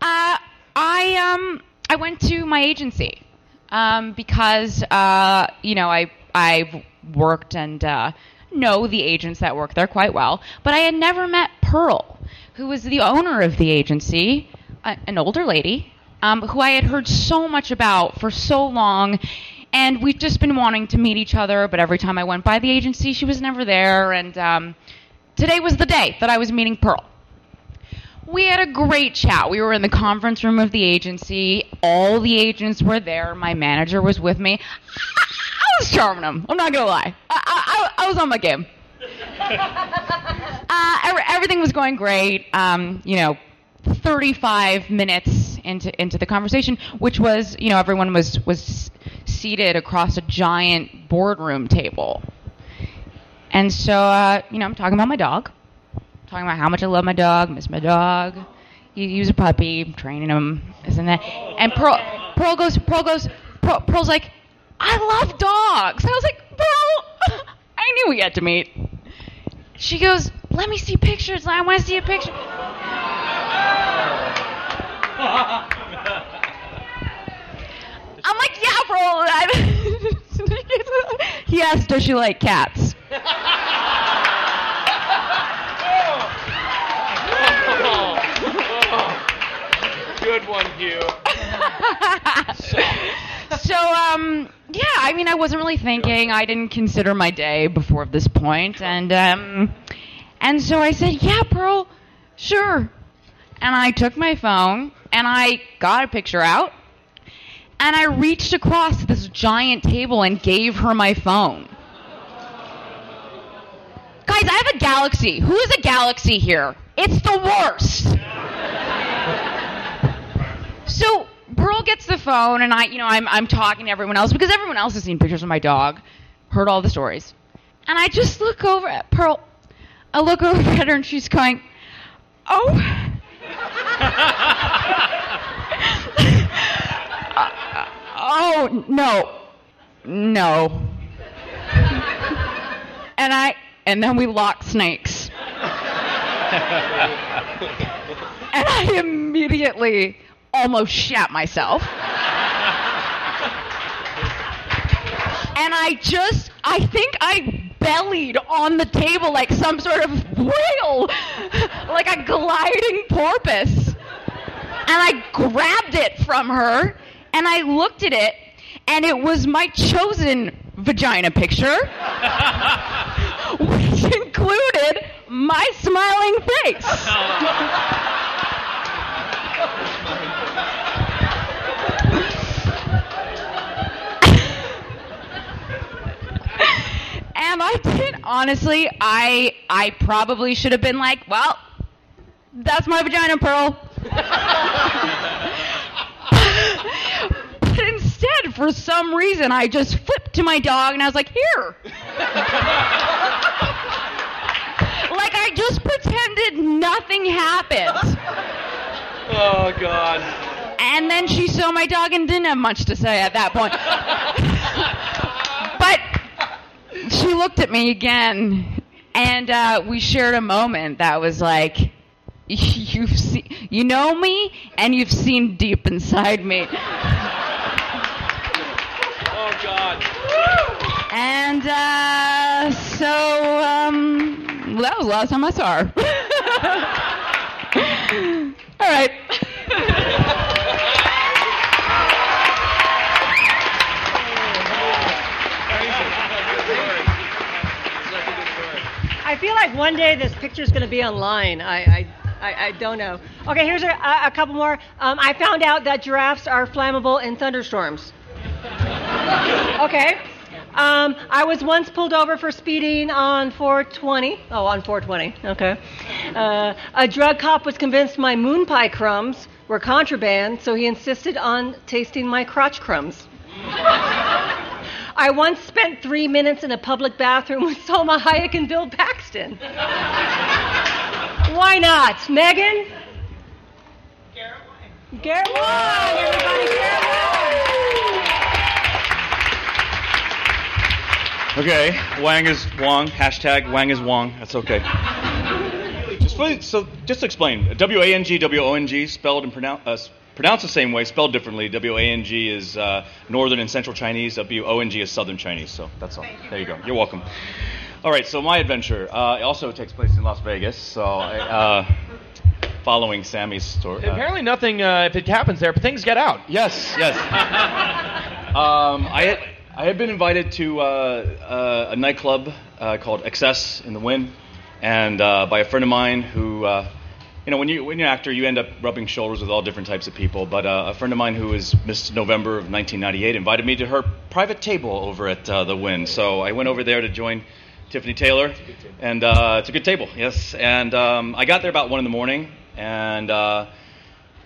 Speaker 8: uh, I um I went to my agency um, because uh, you know I I've worked and uh, know the agents that work there quite well, but I had never met Pearl, who was the owner of the agency, a, an older lady um, who I had heard so much about for so long. And we've just been wanting to meet each other, but every time I went by the agency, she was never there. And um, today was the day that I was meeting Pearl. We had a great chat. We were in the conference room of the agency. All the agents were there. My manager was with me. [LAUGHS] Was charming him. I'm not gonna lie. I, I, I was on my game. [LAUGHS] Uh, every, everything was going great. Um, you know, 35 minutes into into the conversation, which was, you know, everyone was was seated across a giant boardroom table. And so, uh, you know, I'm talking about my dog talking about how much I love my dog, miss my dog. He, he was a puppy, training him, and that. And Pearl, Pearl goes, Pearl goes, Pearl, Pearl's like, I love dogs. And I was like, Pearl, [LAUGHS] I knew we had to meet. She goes, let me see pictures. I want to see a picture. I'm like, yeah, Pearl. [LAUGHS] he asked, does she like cats?
Speaker 6: Good one, Hugh. [LAUGHS]
Speaker 8: so um yeah i mean i wasn't really thinking. I didn't consider my day before this point and um and so i said yeah pearl sure. And i took my phone and i got a picture out and i reached across this giant table and gave her my phone. Guys i have a galaxy. Who is a galaxy here? It's the worst. So Pearl gets the phone, and I, you know, I'm I'm talking to everyone else because everyone else has seen pictures of my dog, heard all the stories, and I just look over at Pearl. I look over [LAUGHS] at her, and she's going, "Oh." Uh, [LAUGHS] oh no, no. and I and then we lock snakes. [LAUGHS] and I immediately almost shat myself. and I just, I think I bellied on the table like some sort of whale, like a gliding porpoise. And I grabbed it from her and I looked at it, and it was my chosen vagina picture, which included my smiling face. [LAUGHS] honestly, I I probably should have been like, well, that's my vagina, Pearl. [LAUGHS] but instead, for some reason, I just flipped to my dog and I was like, here. like I just pretended nothing happened.
Speaker 6: Oh God.
Speaker 8: And then she saw my dog and didn't have much to say at that point. [LAUGHS] but she looked at me again, and uh, we shared a moment that was like, [LAUGHS] "You've seen, you know me, and you've seen deep inside me." [LAUGHS]
Speaker 6: Oh God.
Speaker 8: And uh, so um, that was the last time I saw her. All right. [LAUGHS]
Speaker 3: I feel like one day this picture is going to be online. I, I, I, I don't know. Okay, here's a, a couple more. Um, I found out that giraffes are flammable in thunderstorms. Okay. Um, I was once pulled over for speeding on 420. Oh, on 420. Okay. Uh, a drug cop was convinced my moon pie crumbs were contraband, so he insisted on tasting my crotch crumbs. [LAUGHS] I once spent three minutes in a public bathroom with Salma Hayek and Bill Paxton. Why not? Meaghan? Garrett Wine. Garrett Wine, everybody, Garrett Wine.
Speaker 10: Okay, Wang is Wong. Hashtag Wang is Wong. That's okay. just so, just explain, W A N G W O N G spelled and pronounced uh, pronounced the same way, spelled differently. W A N G is uh, Northern and Central Chinese. W O N G is Southern Chinese. So that's all. There you go. You're welcome. All right. So my adventure uh, also takes place in Las Vegas. So uh, [LAUGHS] following Sammy's story. uh,
Speaker 6: Apparently nothing. Uh, if it happens there, but things get out.
Speaker 10: Yes, yes. [LAUGHS] um, I had I had been invited to uh, uh, a nightclub uh, called XS in the Wynn, and uh, by a friend of mine who, uh, you know, when you when you're an actor, you end up rubbing shoulders with all different types of people. But uh, a friend of mine who was Miss November of 1998 invited me to her private table over at uh, the Wynn. So I went over there to join Tiffany Taylor, and uh, it's a good table, yes. And um, I got there about one in the morning, and. Uh,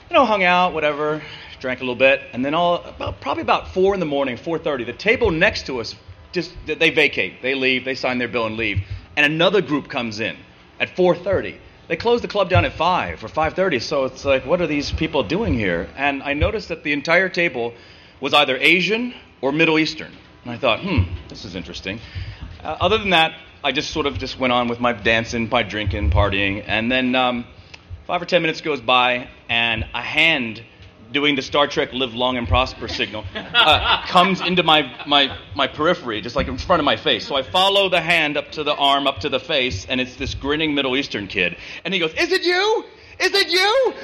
Speaker 10: you know, hung out, whatever, drank a little bit, and then all about, probably about four in the morning, four thirty, the table next to us just they vacate, they leave, they sign their bill and leave, and another group comes in at four thirty. They closed the club down at five or five thirty, so it's like, what are these people doing here? And I noticed that the entire table was either Asian or Middle Eastern, and I thought, hmm, this is interesting. Uh, other than that, I just sort of just went on with my dancing, my drinking, partying, and then. Um, Five or ten minutes goes by, and a hand doing the Star Trek "Live Long and Prosper" signal uh, comes into my, my my periphery, just like in front of my face. So I follow the hand up to the arm, up to the face, and it's this grinning Middle Eastern kid. And he goes, "Is it you? Is it you?"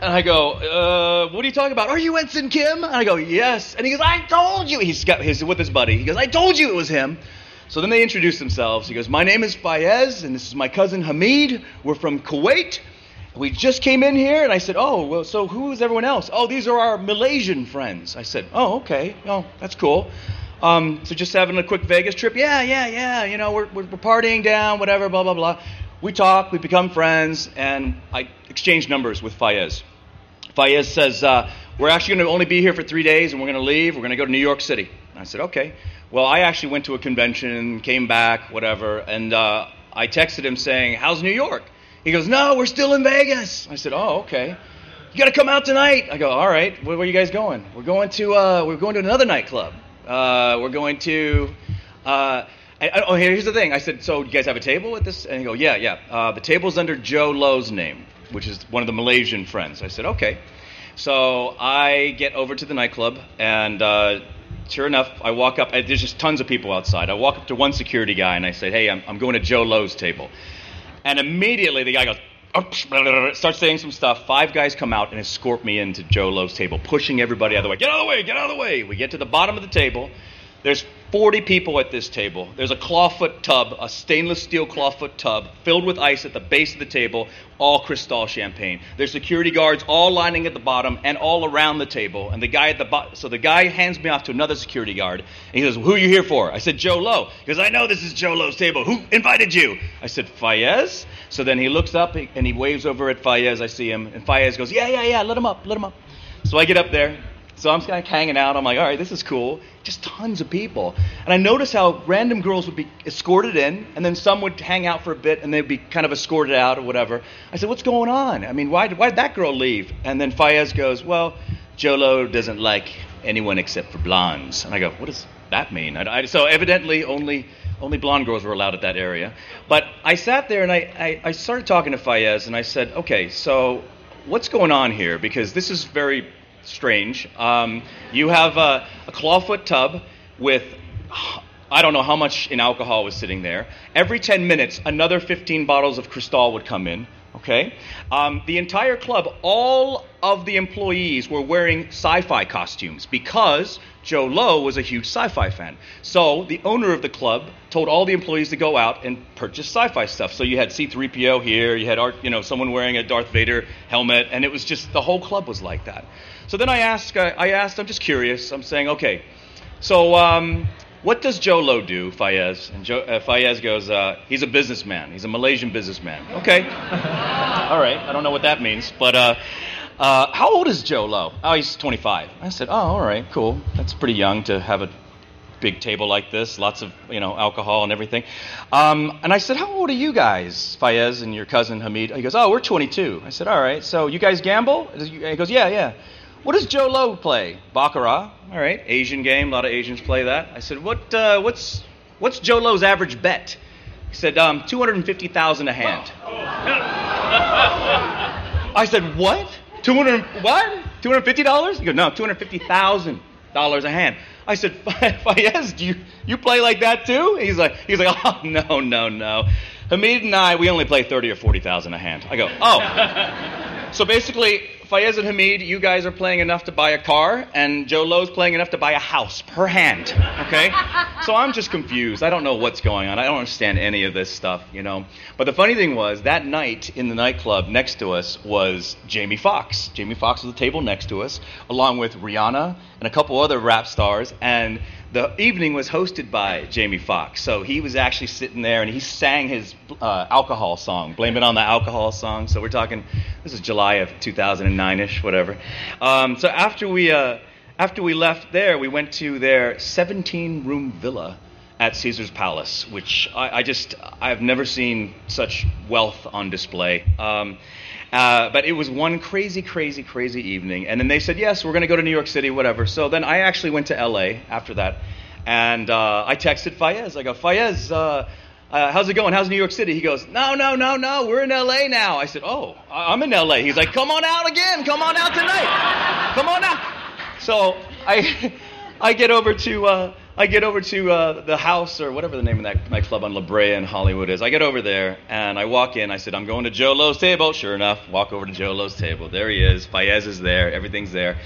Speaker 10: And I go, uh, "What are you talking about? Are you Ensign Kim?" And I go, "Yes." And he goes, "I told you." He's got he's with his buddy. He goes, "I told you it was him." So then they introduce themselves. He goes, "My name is Fayez, and this is my cousin Hamid. We're from Kuwait." We just came in here, and I said, "Oh, well, so who is everyone else?" "Oh, these are our Malaysian friends." I said, "Oh, okay. Oh, that's cool." Um, so just having a quick Vegas trip. Yeah, yeah, yeah. You know, we're, we're, we're partying down, whatever, blah blah blah. We talk, we become friends, and I exchange numbers with Fayez. Fayez says, uh, "We're actually going to only be here for three days, and we're going to leave. We're going to go to New York City." I said, "Okay." Well, I actually went to a convention, came back, whatever, and uh, I texted him saying, "How's New York?" He goes, "No, we're still in Vegas." I said, "Oh, okay." You got to come out tonight. I go, "All right. Where, where are you guys going?" We're going to uh, we're going to another nightclub. Uh, we're going to. Uh, I, I- oh, here's the thing. I said, "So you guys have a table at this?" And he go, "Yeah, yeah. Uh, the table's under Jho Low's name, which is one of the Malaysian friends." I said, "Okay." So I get over to the nightclub, and uh, sure enough, I walk up. There's just tons of people outside. I walk up to one security guy, and I say, "Hey, I'm, I'm going to Jho Low's table." And immediately the guy goes, starts saying some stuff. Five guys come out and escort me into Jho Low's table, pushing everybody out of the way. Get out of the way, get out of the way. We get to the bottom of the table. There's
Speaker 11: 40 people at this table. There's a clawfoot tub, a stainless steel clawfoot tub filled with ice at the base of the table, all Cristal champagne. There's security guards all lining at the bottom and all around the table. And the guy at the bottom, so the guy hands me off to another security guard. And he says, Who are you here for? I said, Jho Low. He I know this is Jho Low's table. Who invited you? I said, Fayez. So then he looks up and he waves over at Fayez. I see him. And Fayez goes, Yeah, yeah, yeah, let him up, let him up. So I get up there. So I'm just kind of hanging out. I'm like, all right, this is cool. Just tons of people. And I noticed how random girls would be escorted in, and then some would hang out for a bit, and they'd be kind of escorted out or whatever. I said, what's going on? I mean, why did, why did that girl leave? And then Fayez goes, well, Jho Low doesn't like anyone except for blondes. And I go, what does that mean? I, I, so evidently, only only blonde girls were allowed at that area. But I sat there and I, I, I started talking to Fayez, and I said, okay, so what's going on here? Because this is very strange. Um, you have a, a clawfoot tub with I don't know how much in alcohol was sitting there. Every 10 minutes, another 15 bottles of Cristal would come in. Okay? Um, the entire club, all of the employees were wearing sci fi costumes because Jho Low was a huge sci fi fan. So the owner of the club told all the employees to go out and purchase sci fi stuff. So you had C3PO here, you had you know, someone wearing a Darth Vader helmet, and it was just the whole club was like that. So then I asked, uh, I asked, I'm just curious. I'm saying, okay, so um, what does Jho Low do, Fayez? And Joe, uh, Fayez goes, uh, he's a businessman. He's a Malaysian businessman. Okay. [LAUGHS] All right. I don't know what that means. But uh, uh, how old is Jho Low? Oh, he's 25. I said, oh, all right, cool. That's pretty young to have a big table like this, lots of, you know, alcohol and everything. Um, and I said, how old are you guys, Fayez and your cousin Hamid? He goes, oh, we're 22. I said, all right. So you guys gamble? He goes, yeah, yeah. What does Jho Low play? Baccarat. All right, Asian game. A lot of Asians play that. I said, what, uh, what's, what's Jho Low's average bet? He said, um, 250000 [LAUGHS] a hand. I said, what? 200, what? $250? He goes, no, $250,000 a hand. I said, Fayez, do you, you play like that too? He's like, he's like, [LAUGHS] oh, no, no, no. Hamid and I, we only play 30 or 40,000 a hand. I go, oh. [LAUGHS] so basically, Fayez and Hamid, you guys are playing enough to buy a car, and Jho Low's playing enough to buy a house per hand. Okay? [LAUGHS] so I'm just confused. I don't know what's going on. I don't understand any of this stuff, you know. But the funny thing was, that night in the nightclub next to us was Jamie Foxx. Jamie Foxx was at the table next to us, along with Rihanna and a couple other rap stars, and the evening was hosted by Jamie Foxx. So he was actually sitting there and he sang his uh, alcohol song, Blame It on the Alcohol song. So we're talking, this is July of 2009 ish, whatever. Um, so after we, uh, after we left there, we went to their 17 room villa at Caesar's Palace, which I, I, just, I've never seen such wealth on display. Um, uh, but it was one crazy, crazy, crazy evening. And then they said, yes, we're going to go to New York City, whatever. So then I actually went to LA after that. And uh, I texted Fayez. I go, Fayez, uh, uh, how's it going? How's New York City? He goes, no, no, no, no, we're in LA now. I said, oh, I'm in LA. He's like, come on out again. Come on out tonight. Come on out. So I, [LAUGHS] I get over to uh, I get over to uh, the house or whatever the name of that nightclub on La Brea in Hollywood is. I get over there and I walk in. I said, I'm going to Jho Low's table. Sure enough, walk over to Jho Low's table. There he is. Fayez is there. Everything's there.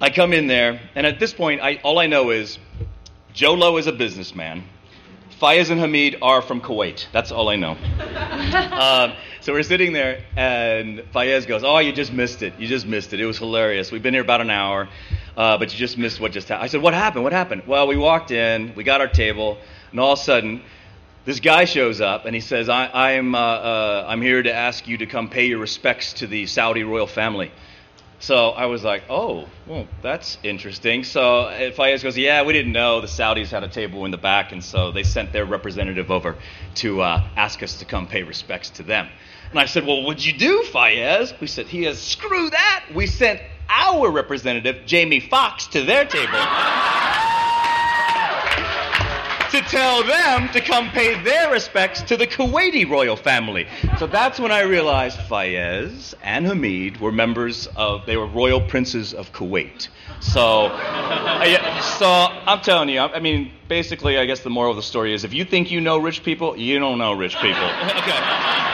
Speaker 11: I come in there, and at this point, I, all I know is Jho Low is a businessman. Fayez and Hamid are from Kuwait. That's all I know. [LAUGHS] um, so we're sitting there, and Fayez goes, "Oh, you just missed it. You just missed it. It was hilarious. We've been here about an hour, uh, but you just missed what just happened." I said, "What happened? What happened?" Well, we walked in, we got our table, and all of a sudden, this guy shows up, and he says, I, am uh, uh, I'm here to ask you to come pay your respects to the Saudi royal family." So I was like, oh, well, that's interesting. So Fayez goes, yeah, we didn't know the Saudis had a table in the back, and so they sent their representative over to uh, ask us to come pay respects to them. And I said, well, what'd you do, Fayez? We said, he has, screw that. We sent our representative, Jamie Foxx, to their table [LAUGHS] to tell them to come pay their respects to the Kuwaiti royal family. So that's when I realized Fayez and Hamid were members of, they were royal princes of Kuwait. So, uh, so I'm telling you, I mean, basically, I guess the moral of the story is if you think you know rich people, you don't know rich people. [LAUGHS] okay.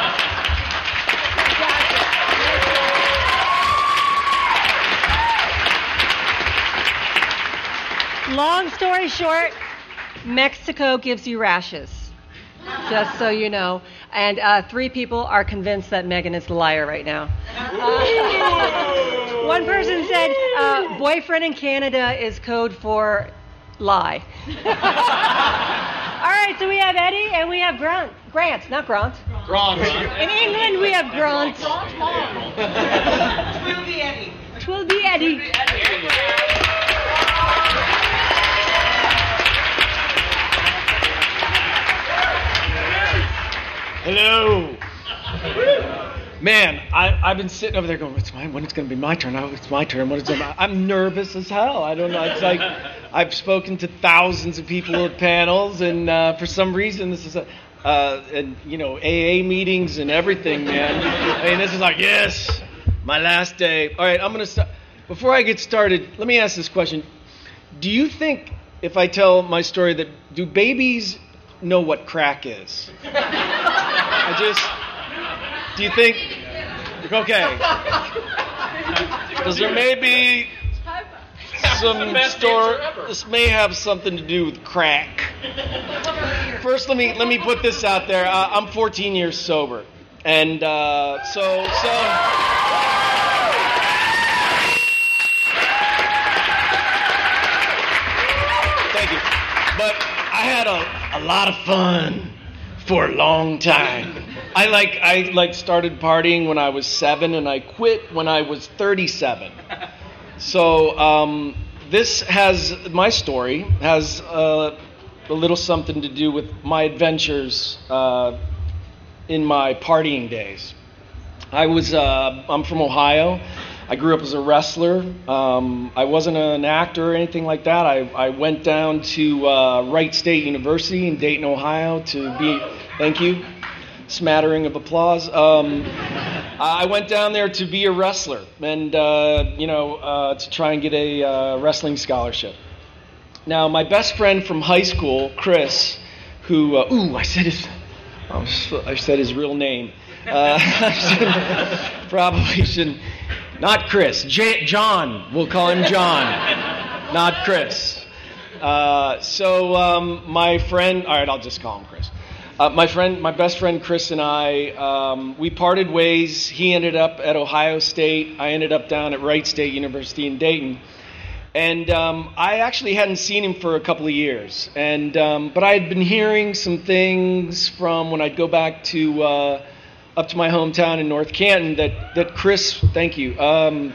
Speaker 3: Long story short, Mexico gives you rashes. Just so you know. And uh, three people are convinced that Meaghan is the liar right now. Uh, one person said uh, boyfriend in Canada is code for lie. [LAUGHS] All right, so we have Eddie and we have Grant. Grant, not Grant.
Speaker 9: Grant.
Speaker 3: In England, we have Grant.
Speaker 5: Twilby Eddie.
Speaker 3: Twilby Eddie.
Speaker 12: Hello. Man, I, I've been sitting over there going, "What's my? When it's going to be my turn? Oh, it's my turn. When it's I'm nervous as hell. I don't know. It's like I've spoken to thousands of people at panels, and uh, for some reason, this is a, uh, and you know, AA meetings and everything, man. I mean, this is like, yes, my last day. All right, I'm going to start. Before I get started, let me ask this question: Do you think if I tell my story that do babies know what crack is? I just. Do you think? Okay. Because there may be some store. This may have something to do with crack. First, let me let me put this out there. Uh, I'm 14 years sober, and uh, so so. Thank you. But I had a, a lot of fun for a long time. I like I like started partying when I was seven, and I quit when I was 37. So um, this has my story has uh, a little something to do with my adventures uh, in my partying days. I was uh, I'm from Ohio. I grew up as a wrestler. Um, I wasn't an actor or anything like that. I, I went down to uh, Wright State University in Dayton, Ohio to be. Thank you. Smattering of applause. Um, I went down there to be a wrestler and, uh, you know, uh, to try and get a uh, wrestling scholarship. Now, my best friend from high school, Chris, who, uh, ooh, I said his, I said his real name. Uh, [LAUGHS] probably shouldn't. Not Chris. J- John. We'll call him John. Not Chris. Uh, so um, my friend. All right, I'll just call him Chris. Uh, my friend, my best friend Chris and I, um, we parted ways. He ended up at Ohio State. I ended up down at Wright State University in Dayton. And um, I actually hadn't seen him for a couple of years. And um, but I had been hearing some things from when I'd go back to uh, up to my hometown in North Canton that that Chris, thank you, um,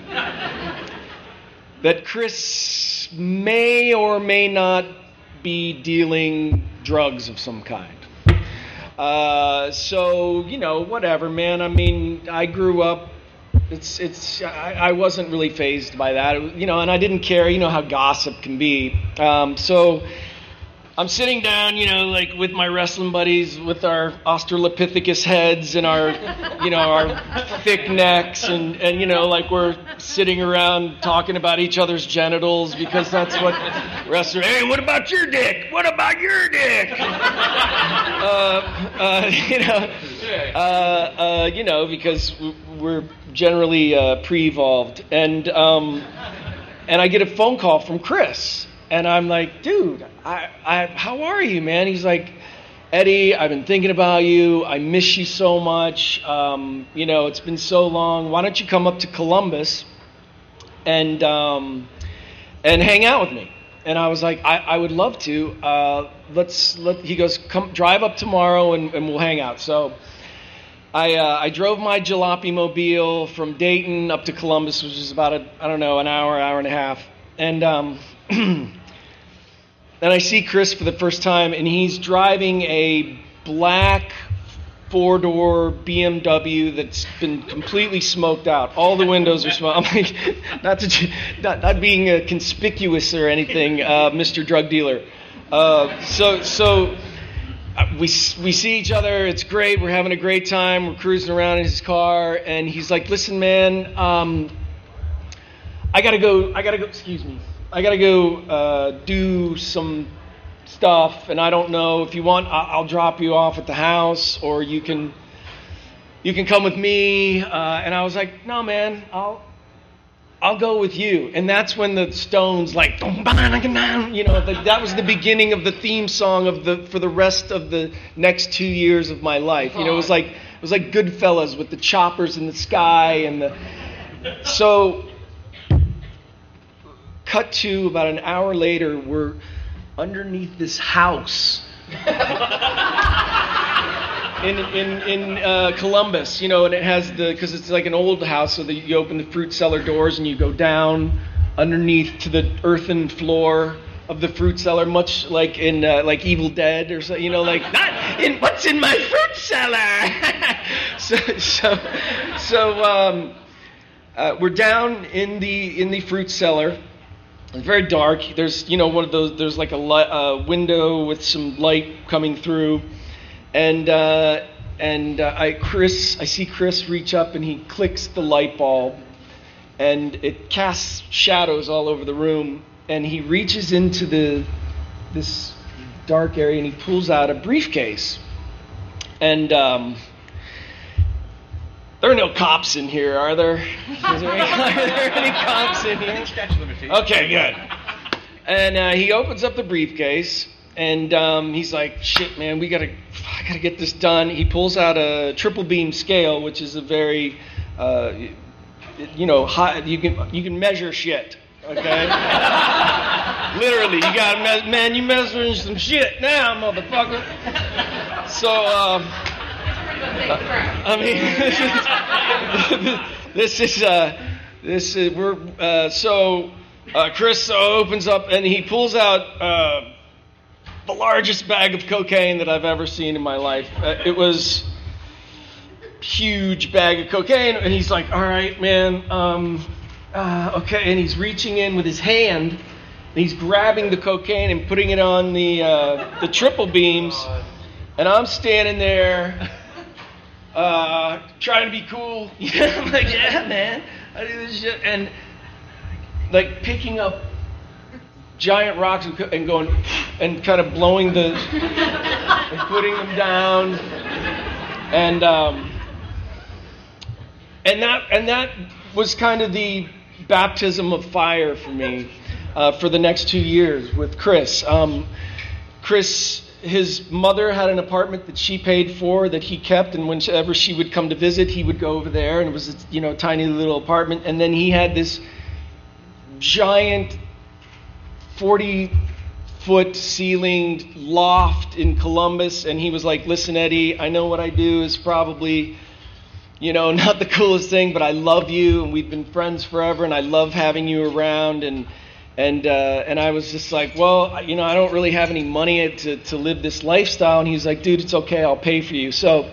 Speaker 12: that Chris may or may not be dealing drugs of some kind. Uh, so you know, whatever, man. I mean, I grew up. It's it's. I, I wasn't really fazed by that, you know, and I didn't care. You know how gossip can be. Um, so I'm sitting down, you know, like with my wrestling buddies, with our Australopithecus heads and our, you know, our thick necks, and and you know, like we're sitting around talking about each other's genitals because that's what wrestlers. Hey, what about your dick? What about your dick? uh, uh, [LAUGHS] you know, uh, uh, you know, because we're generally uh, pre-evolved, and um, and I get a phone call from Chris, and I'm like, dude, I, I, how are you, man? He's like, Eddie, I've been thinking about you. I miss you so much. Um, you know, it's been so long. Why don't you come up to Columbus and um, and hang out with me? And I was like, I, I would love to. Uh, let's let. He goes, come drive up tomorrow and, and we'll hang out. So. I, uh, I drove my jalopy mobile from Dayton up to Columbus, which is about a I don't know an hour, hour and a half, and um, [CLEARS THROAT] and I see Chris for the first time, and he's driving a black four door BMW that's been completely smoked out. All the windows are smoked. [LAUGHS] I'm like, not to, not, not being uh, conspicuous or anything, uh, Mr. Drug Dealer. Uh, so so uh, we we see each other. It's great. We're having a great time. We're cruising around in his car, and he's like, "Listen, man, um, I gotta go. I gotta go. Excuse me. I gotta go uh, do some stuff, and I don't know if you want. I- I'll drop you off at the house, or you can you can come with me." Uh, and I was like, "No, man. I'll I'll go with you. And that's when the Stones like, you know, the, that was the beginning of the theme song of the for the rest of the next two years of my life. You know, it was like it was like Goodfellas with the choppers in the sky and the. So, cut to about an hour later, we're underneath this house [LAUGHS] in in in uh, Columbus, you know, and it has the because it's like an old house, so that you open the fruit cellar doors and you go down underneath to the earthen floor of the fruit cellar, much like in uh, like Evil Dead or so, you know, like [LAUGHS] not in what's in my fruit cellar. [LAUGHS] so so so um, uh, we're down in the in the fruit cellar. Very dark. There's you know one of those. There's like a li- uh, window with some light coming through and uh, and uh, I Chris I see Chris reach up and he clicks the light bulb, and it casts shadows all over the room. And he reaches into the this dark area and he pulls out a briefcase, and um, there are no cops in here, are there? [LAUGHS] Is there any, are there any cops in here? Okay, good. And uh, he opens up the briefcase, and um, he's like, "Shit, man, we gotta, I gotta get this done." He pulls out a triple beam scale, which is a very, uh, you know, high, you can you can measure shit. Okay. [LAUGHS] Literally, you got to man, you measuring some shit now, motherfucker. So, um, I mean, [LAUGHS] this is uh, this is we're uh, so uh, Chris opens up and he pulls out uh, the largest bag of cocaine that I've ever seen in my life. Uh, it was huge bag of cocaine, and he's like, "All right, man, um, uh, okay," and he's reaching in with his hand. And he's grabbing the cocaine and putting it on the the triple beams, and I'm standing there uh, trying to be cool. [LAUGHS] I'm like, yeah, man, I do this shit, and like picking up giant rocks and, and going and kind of blowing the and putting them down, and um, and that and that was kind of the baptism of fire for me uh, for the next two years with Chris. Um, Chris his mother had an apartment that she paid for that he kept and whenever she would come to visit he would go over there and it was a you know tiny little apartment. And then he had this giant 40 foot ceilinged loft in Columbus and he was like listen Eddie I know what I do is probably you know [LAUGHS] not the coolest thing but I love you and we've been friends forever and I love having you around and and uh, and I was just like, well, you know, I don't really have any money to, to live this lifestyle. And he's like, dude, it's okay, I'll pay for you. So,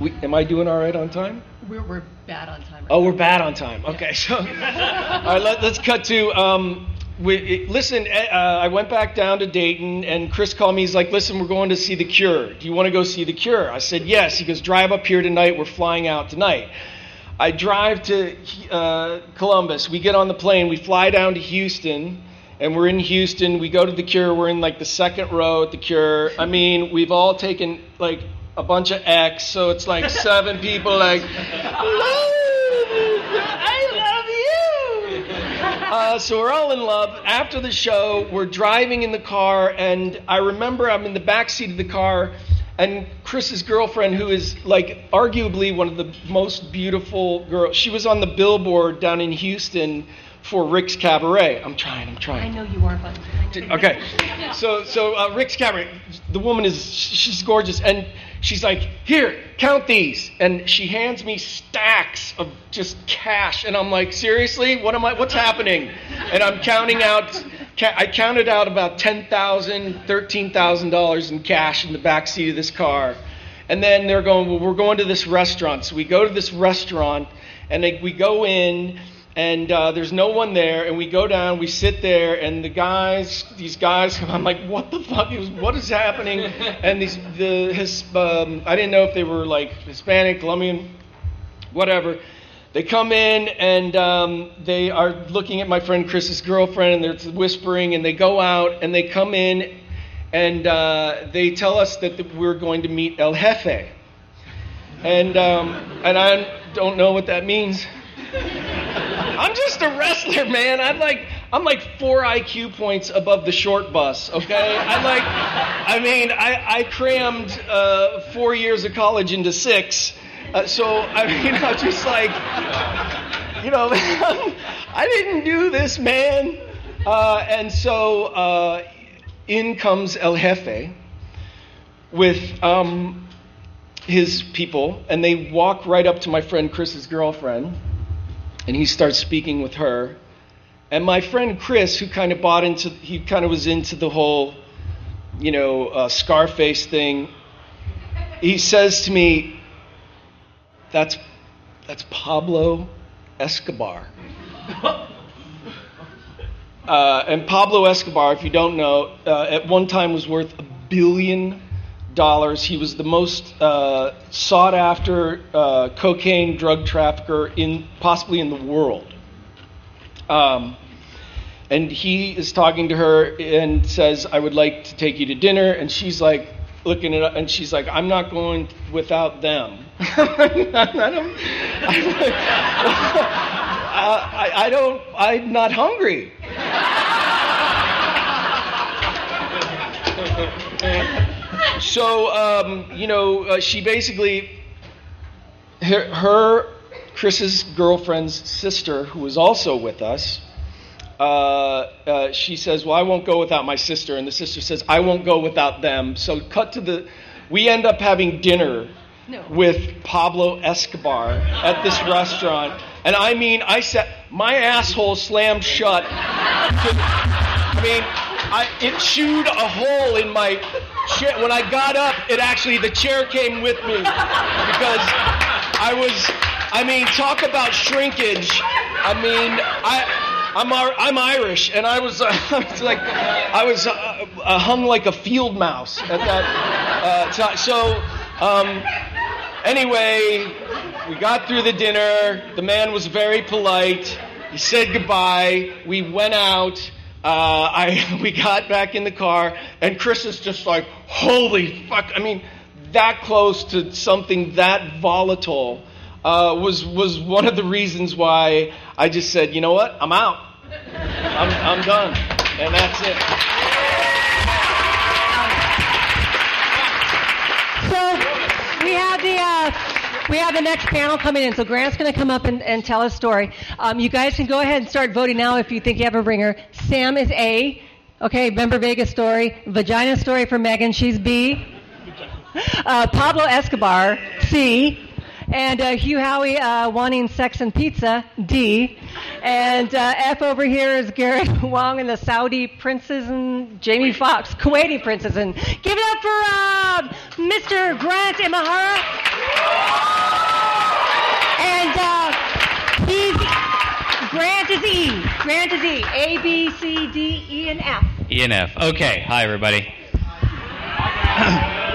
Speaker 12: we, am I doing all right on time?
Speaker 3: We're, we're bad on time. Right
Speaker 12: Oh, we're bad on time. Okay, so [LAUGHS] all right, let, us cut to. Um, we, it- listen, eh, uh, I went back down to Dayton, and Chris called me. He's like, "Listen, we're going to see The Cure. Do you want to go see The Cure?" I said, "Yes." He goes, "Drive up here tonight. We're flying out tonight." I drive to uh, Columbus. We get on the plane. We fly down to Houston, and we're in Houston. We go to the Cure. We're in like the second row at the Cure. I mean, we've all taken like a bunch of X, so it's like [LAUGHS] seven people like, I love you. Uh, so we're all in love. After the show, we're driving in the car, and I remember I'm in the back seat of the car, and Chris's girlfriend, who is like arguably one of the most beautiful girls, she was on the billboard down in Houston for Rick's Cabaret. I'm trying, I'm trying.
Speaker 3: I know you are, but
Speaker 12: Okay, so so uh, Rick's Cabaret, the woman is she's gorgeous, and she's like, here, count these, and she hands me stacks of just cash, and I'm like, seriously, what am I? What's happening? And I'm counting out. I counted out about ten thousand, thirteen thousand dollars in cash in the back seat of this car, and then they're going, well, we're going to this restaurant. So we go to this restaurant, and they, we go in and uh, there's no one there and we go down we sit there and the guys these guys [LAUGHS] i'm like what the fuck is what is happening? And these the his um, i didn't know if they were like hispanic colombian whatever. They come in and um, they are looking at my friend chris's girlfriend and they're whispering and they go out and they come in and uh, they tell us that we're going to meet el jefe. And um, and i don't know what that means I'm just a wrestler, man. I'm like I'm like four IQ points above the short bus. Okay, I like. I mean, I I crammed uh, four years of college into six. Uh, so I mean, [LAUGHS] I'm just like, you know, [LAUGHS] I didn't do this, man. Uh, and so uh, in comes El Jefe with um, his people, and they walk right up to my friend Chris's girlfriend, and he starts speaking with her. And my friend Chris, who kind of bought into, he kind of was into the whole, you know, uh, Scarface thing. He says to me, "That's, that's Pablo Escobar." [LAUGHS] Uh, and Pablo Escobar, if you don't know, uh, at one time was worth a billion dollars. He was the most uh, sought after uh, cocaine drug trafficker in possibly in the world. Um, and he is talking to her and says, "I would like to take you to dinner." And she's like, looking at, and she's like, "I'm not going without them." [LAUGHS] I. I, I don't. I'm not hungry. So um, you know, uh, she basically her, her Chris's girlfriend's sister, who was also with us. Uh, uh, she says, "Well, I won't go without my sister," and the sister says, "I won't go without them." So, cut to the, we end up having dinner
Speaker 3: No.
Speaker 12: with Pablo Escobar at this restaurant, and I mean, I said, my asshole slammed shut. I mean, I, it chewed a hole in my chair. When I got up, it actually the chair came with me because I was. I mean, talk about shrinkage. I mean, I. I'm, I'm Irish, and I was, [LAUGHS] uh, like, I was uh, uh, hung like a field mouse at that uh, time. So, um, anyway, we got through the dinner. The man was very polite. He said goodbye. We went out. Uh, I [LAUGHS] we got back in the car, and Chris is just like, "Holy fuck!" I mean, that close to something that volatile uh, was was one of the reasons why I just said, "You know what? I'm out. I'm I'm done," and that's it.
Speaker 3: So we have the uh, we have the next panel coming in. So Grant's going to come up and, and tell a story. Um, you guys can go ahead and start voting now if you think you have a ringer. Sam is A. Okay, remember Vegas story. Vagina story for Meaghan. She's B. Uh, Pablo Escobar C. And uh, Hugh Howey uh, wanting sex and pizza D. And uh, F over here is Garrett [LAUGHS] Wong and the Saudi princes and Jamie Foxx, Kuwaiti princes. And give it up for uh, Mr. Grant Imahara. And uh, he's Grant is E. Grant is E. A, B, C, D, E, and F.
Speaker 11: E and F. Okay. Hi, everybody. [LAUGHS]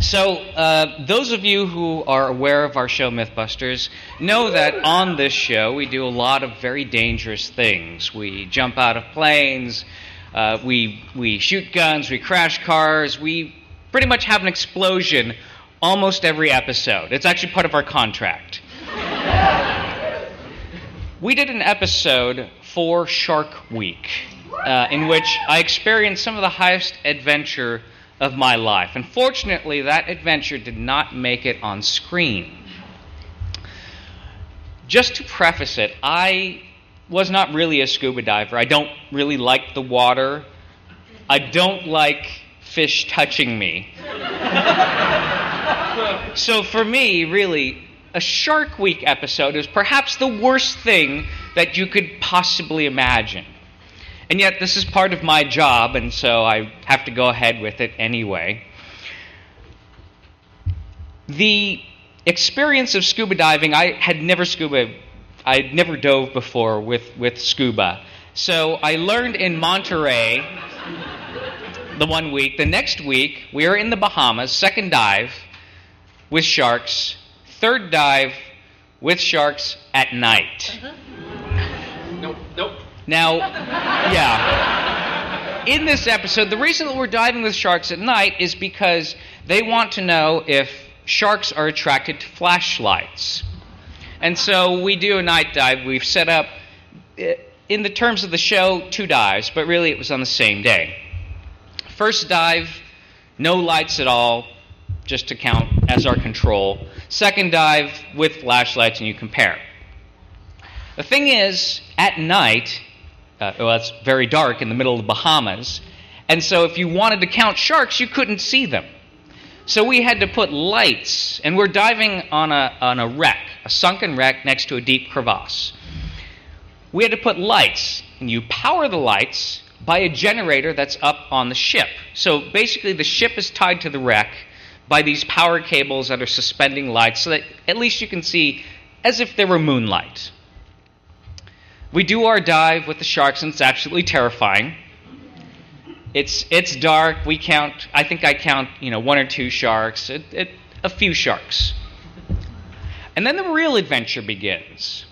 Speaker 11: so, uh, those of you who are aware of our show Mythbusters know that on this show we do a lot of very dangerous things. We jump out of planes, uh, we, we shoot guns, we crash cars, we pretty much have an explosion almost every episode. It's actually part of our contract. we did an episode for Shark Week uh, in which I experienced some of the highest adventure of my life. Unfortunately, that adventure did not make it on screen. Just to preface it, I was not really a scuba diver. I don't really like the water. I don't like fish touching me. [LAUGHS] so for me, really, a Shark Week episode is perhaps the worst thing that you could possibly imagine. And yet, this is part of my job, and so I have to go ahead with it anyway. The experience of scuba diving, I had never scuba, I had never dove before with, with scuba. So I learned in Monterey the one week. The next week, we are in the Bahamas, second dive with sharks, third dive with sharks at night. Uh-huh.
Speaker 12: Nope, nope.
Speaker 11: Now, yeah. In this episode, the reason that we're diving with sharks at night is because they want to know if sharks are attracted to flashlights. And so we do a night dive. We've set up uh, in the terms of the show, two dives, but really it was on the same day. First dive, no lights at all, just to count as our control. Second dive with flashlights, and you compare. The thing is, at night, uh, well, it's very dark in the middle of the Bahamas, and so if you wanted to count sharks, you couldn't see them. So we had to put lights, and we're diving on a, on a wreck, a sunken wreck next to a deep crevasse. We had to put lights, and you power the lights by a generator that's up on the ship. So basically, the ship is tied to the wreck by these power cables that are suspending lights so that at least you can see as if there were moonlight. We do our dive with the sharks, and it's absolutely terrifying. It's it's dark. We count. I think I count. You know, one or two sharks. It, it, a few sharks. And then the real adventure begins.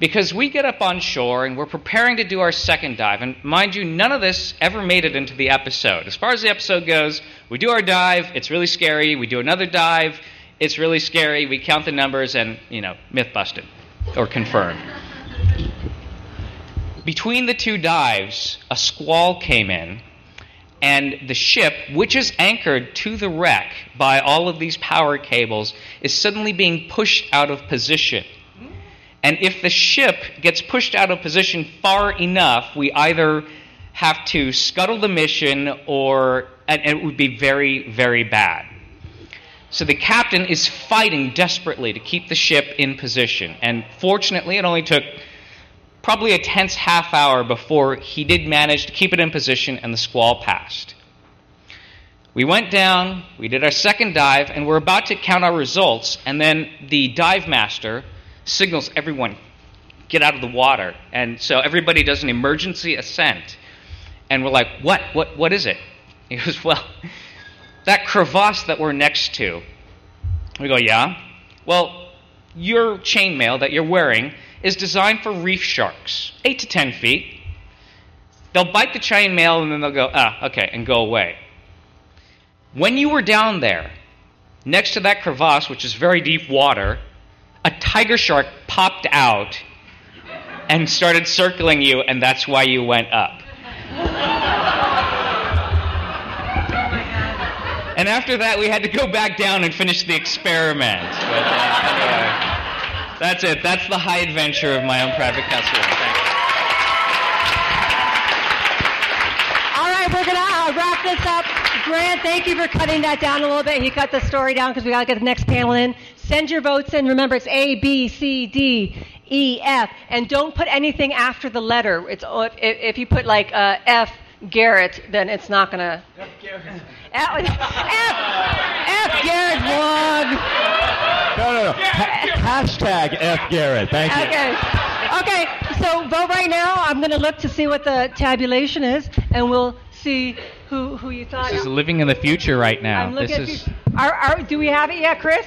Speaker 11: Because we get up on shore and we're preparing to do our second dive. And mind you, none of this ever made it into the episode. As far as the episode goes, we do our dive, it's really scary. We do another dive, it's really scary. We count the numbers and, you know, myth busted or confirmed. Between the two dives, a squall came in, and the ship, which is anchored to the wreck by all of these power cables, is suddenly being pushed out of position. And if the ship gets pushed out of position far enough, we either have to scuttle the mission or and it would be very, very bad. So the captain is fighting desperately to keep the ship in position. And fortunately, it only took probably a tense half hour before he did manage to keep it in position and the squall passed. We went down, we did our second dive, and we're about to count our results, and then the dive master signals everyone get out of the water. And so everybody does an emergency ascent. And we're like, what? What what is it? [LAUGHS] He goes, Well, that crevasse that we're next to. We go, Yeah. Well, your chainmail that you're wearing is designed for reef sharks, eight to ten feet. They'll bite the chain mail and then they'll go, ah, okay, and go away. When you were down there, next to that crevasse, which is very deep water, a tiger shark popped out and started circling you, and that's why you went up. And after that, we had to go back down and finish the experiment. But, uh, anyway, that's it. That's the high adventure of my own private castle. Thank you.
Speaker 3: All right, we're going to uh, wrap this up. Grant, thank you for cutting that down a little bit. He cut the story down because we got to get the next panel in. Send your votes in. Remember, it's A, B, C, D, E, F. And don't put anything after the letter. It's if, if you put like uh, F, Garrett, then it's not going to. F, Garrett. F, F, Garrett Wong.
Speaker 4: No, no, no. Ha- hashtag F Garrett. Thank you.
Speaker 3: Okay. Okay, so vote right now. I'm going to look to see what the tabulation is, and we'll see who, who you thought.
Speaker 13: This is living in the future right now.
Speaker 3: I'm
Speaker 13: This
Speaker 3: looking
Speaker 13: is.
Speaker 3: Are, are, do we have it yet, Chris?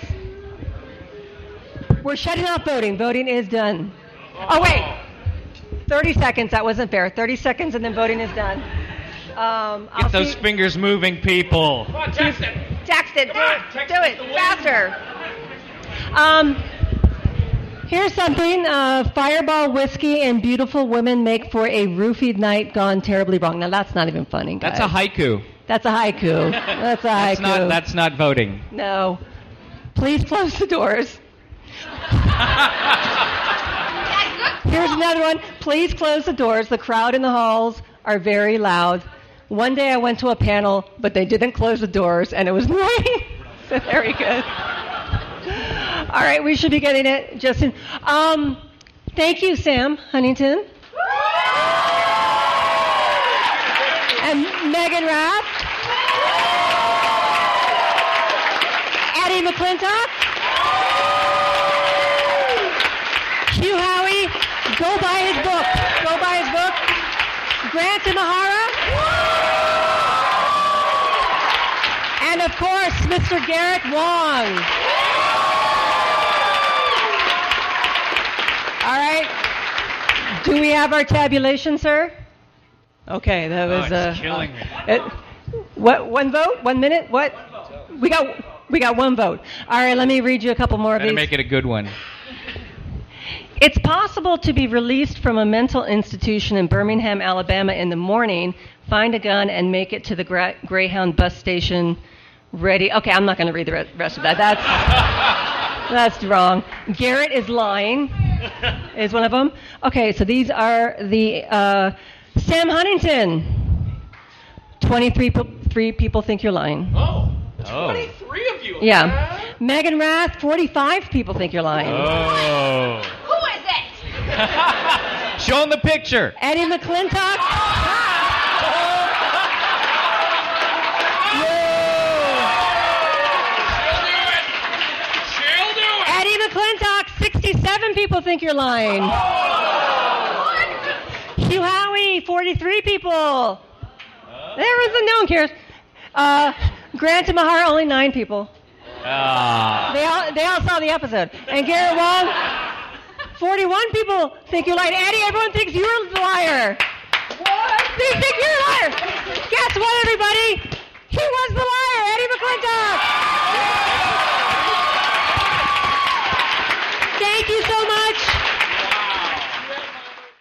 Speaker 3: We're shutting off voting. Voting is done. Oh, wait. 30 seconds. That wasn't fair. 30 seconds and then voting is done. Um, I'll
Speaker 13: Get those
Speaker 3: see-
Speaker 13: fingers moving, people.
Speaker 3: Text it. Do it. Do it. Faster. Um, here's something. Uh, fireball whiskey and beautiful women make for a roofied night gone terribly wrong. Now, that's not even funny, guys.
Speaker 13: That's a haiku.
Speaker 3: That's a haiku. That's a haiku.
Speaker 13: That's not. That's not voting.
Speaker 3: No. Please close the doors. [LAUGHS] Here's another one. Please close the doors. The crowd in the halls are very loud. One day I went to a panel, but they didn't close the doors, and it was [LAUGHS] annoying. so very good. All right, we should be getting it, Justin. Um, thank you, Sam Huntington. And Meaghan Rath. Eddie McClintock. Hugh Howey. Go buy his book. Go buy his book. Grant Imahara. And of course, Mr. Garrett Wong. All right. Do we have our tabulation, sir? Okay, that was
Speaker 13: Oh, it's
Speaker 3: uh,
Speaker 13: killing me.
Speaker 3: it- what? One vote? One minute? What? We got we got one vote. All right, let me read you a couple more of
Speaker 13: Better
Speaker 3: these.
Speaker 13: make it a good one.
Speaker 3: It's possible to be released from a mental institution in Birmingham, Alabama in the morning, find a gun, and make it to the Greyhound bus station ready. Okay, I'm not going to read the rest of that. That's, [LAUGHS] that's wrong. Garrett is lying, [LAUGHS] is one of them. Okay, so these are the. Uh, Sam Huntington. 23 pe- three people think you're lying.
Speaker 12: Oh.
Speaker 13: Oh.
Speaker 12: 23 of you.
Speaker 3: Yeah. Meaghan Rath, 45 people think you're lying.
Speaker 13: Oh.
Speaker 8: Who is it? [LAUGHS]
Speaker 13: Show him the picture.
Speaker 3: Eddie McClintock. McClintock, 67 people think you're lying. Hugh Howey, 43 people. Oh. There was a, no one cares. Uh, Grant Imahara, only nine people.
Speaker 13: Ah.
Speaker 3: They, all, they all saw the episode. And Garrett Wong, 41 people think you're lying. Eddie, everyone thinks you're the liar. What? They think you're a liar. Guess what, everybody? He was the liar, Eddie McClintock. Thank you so much.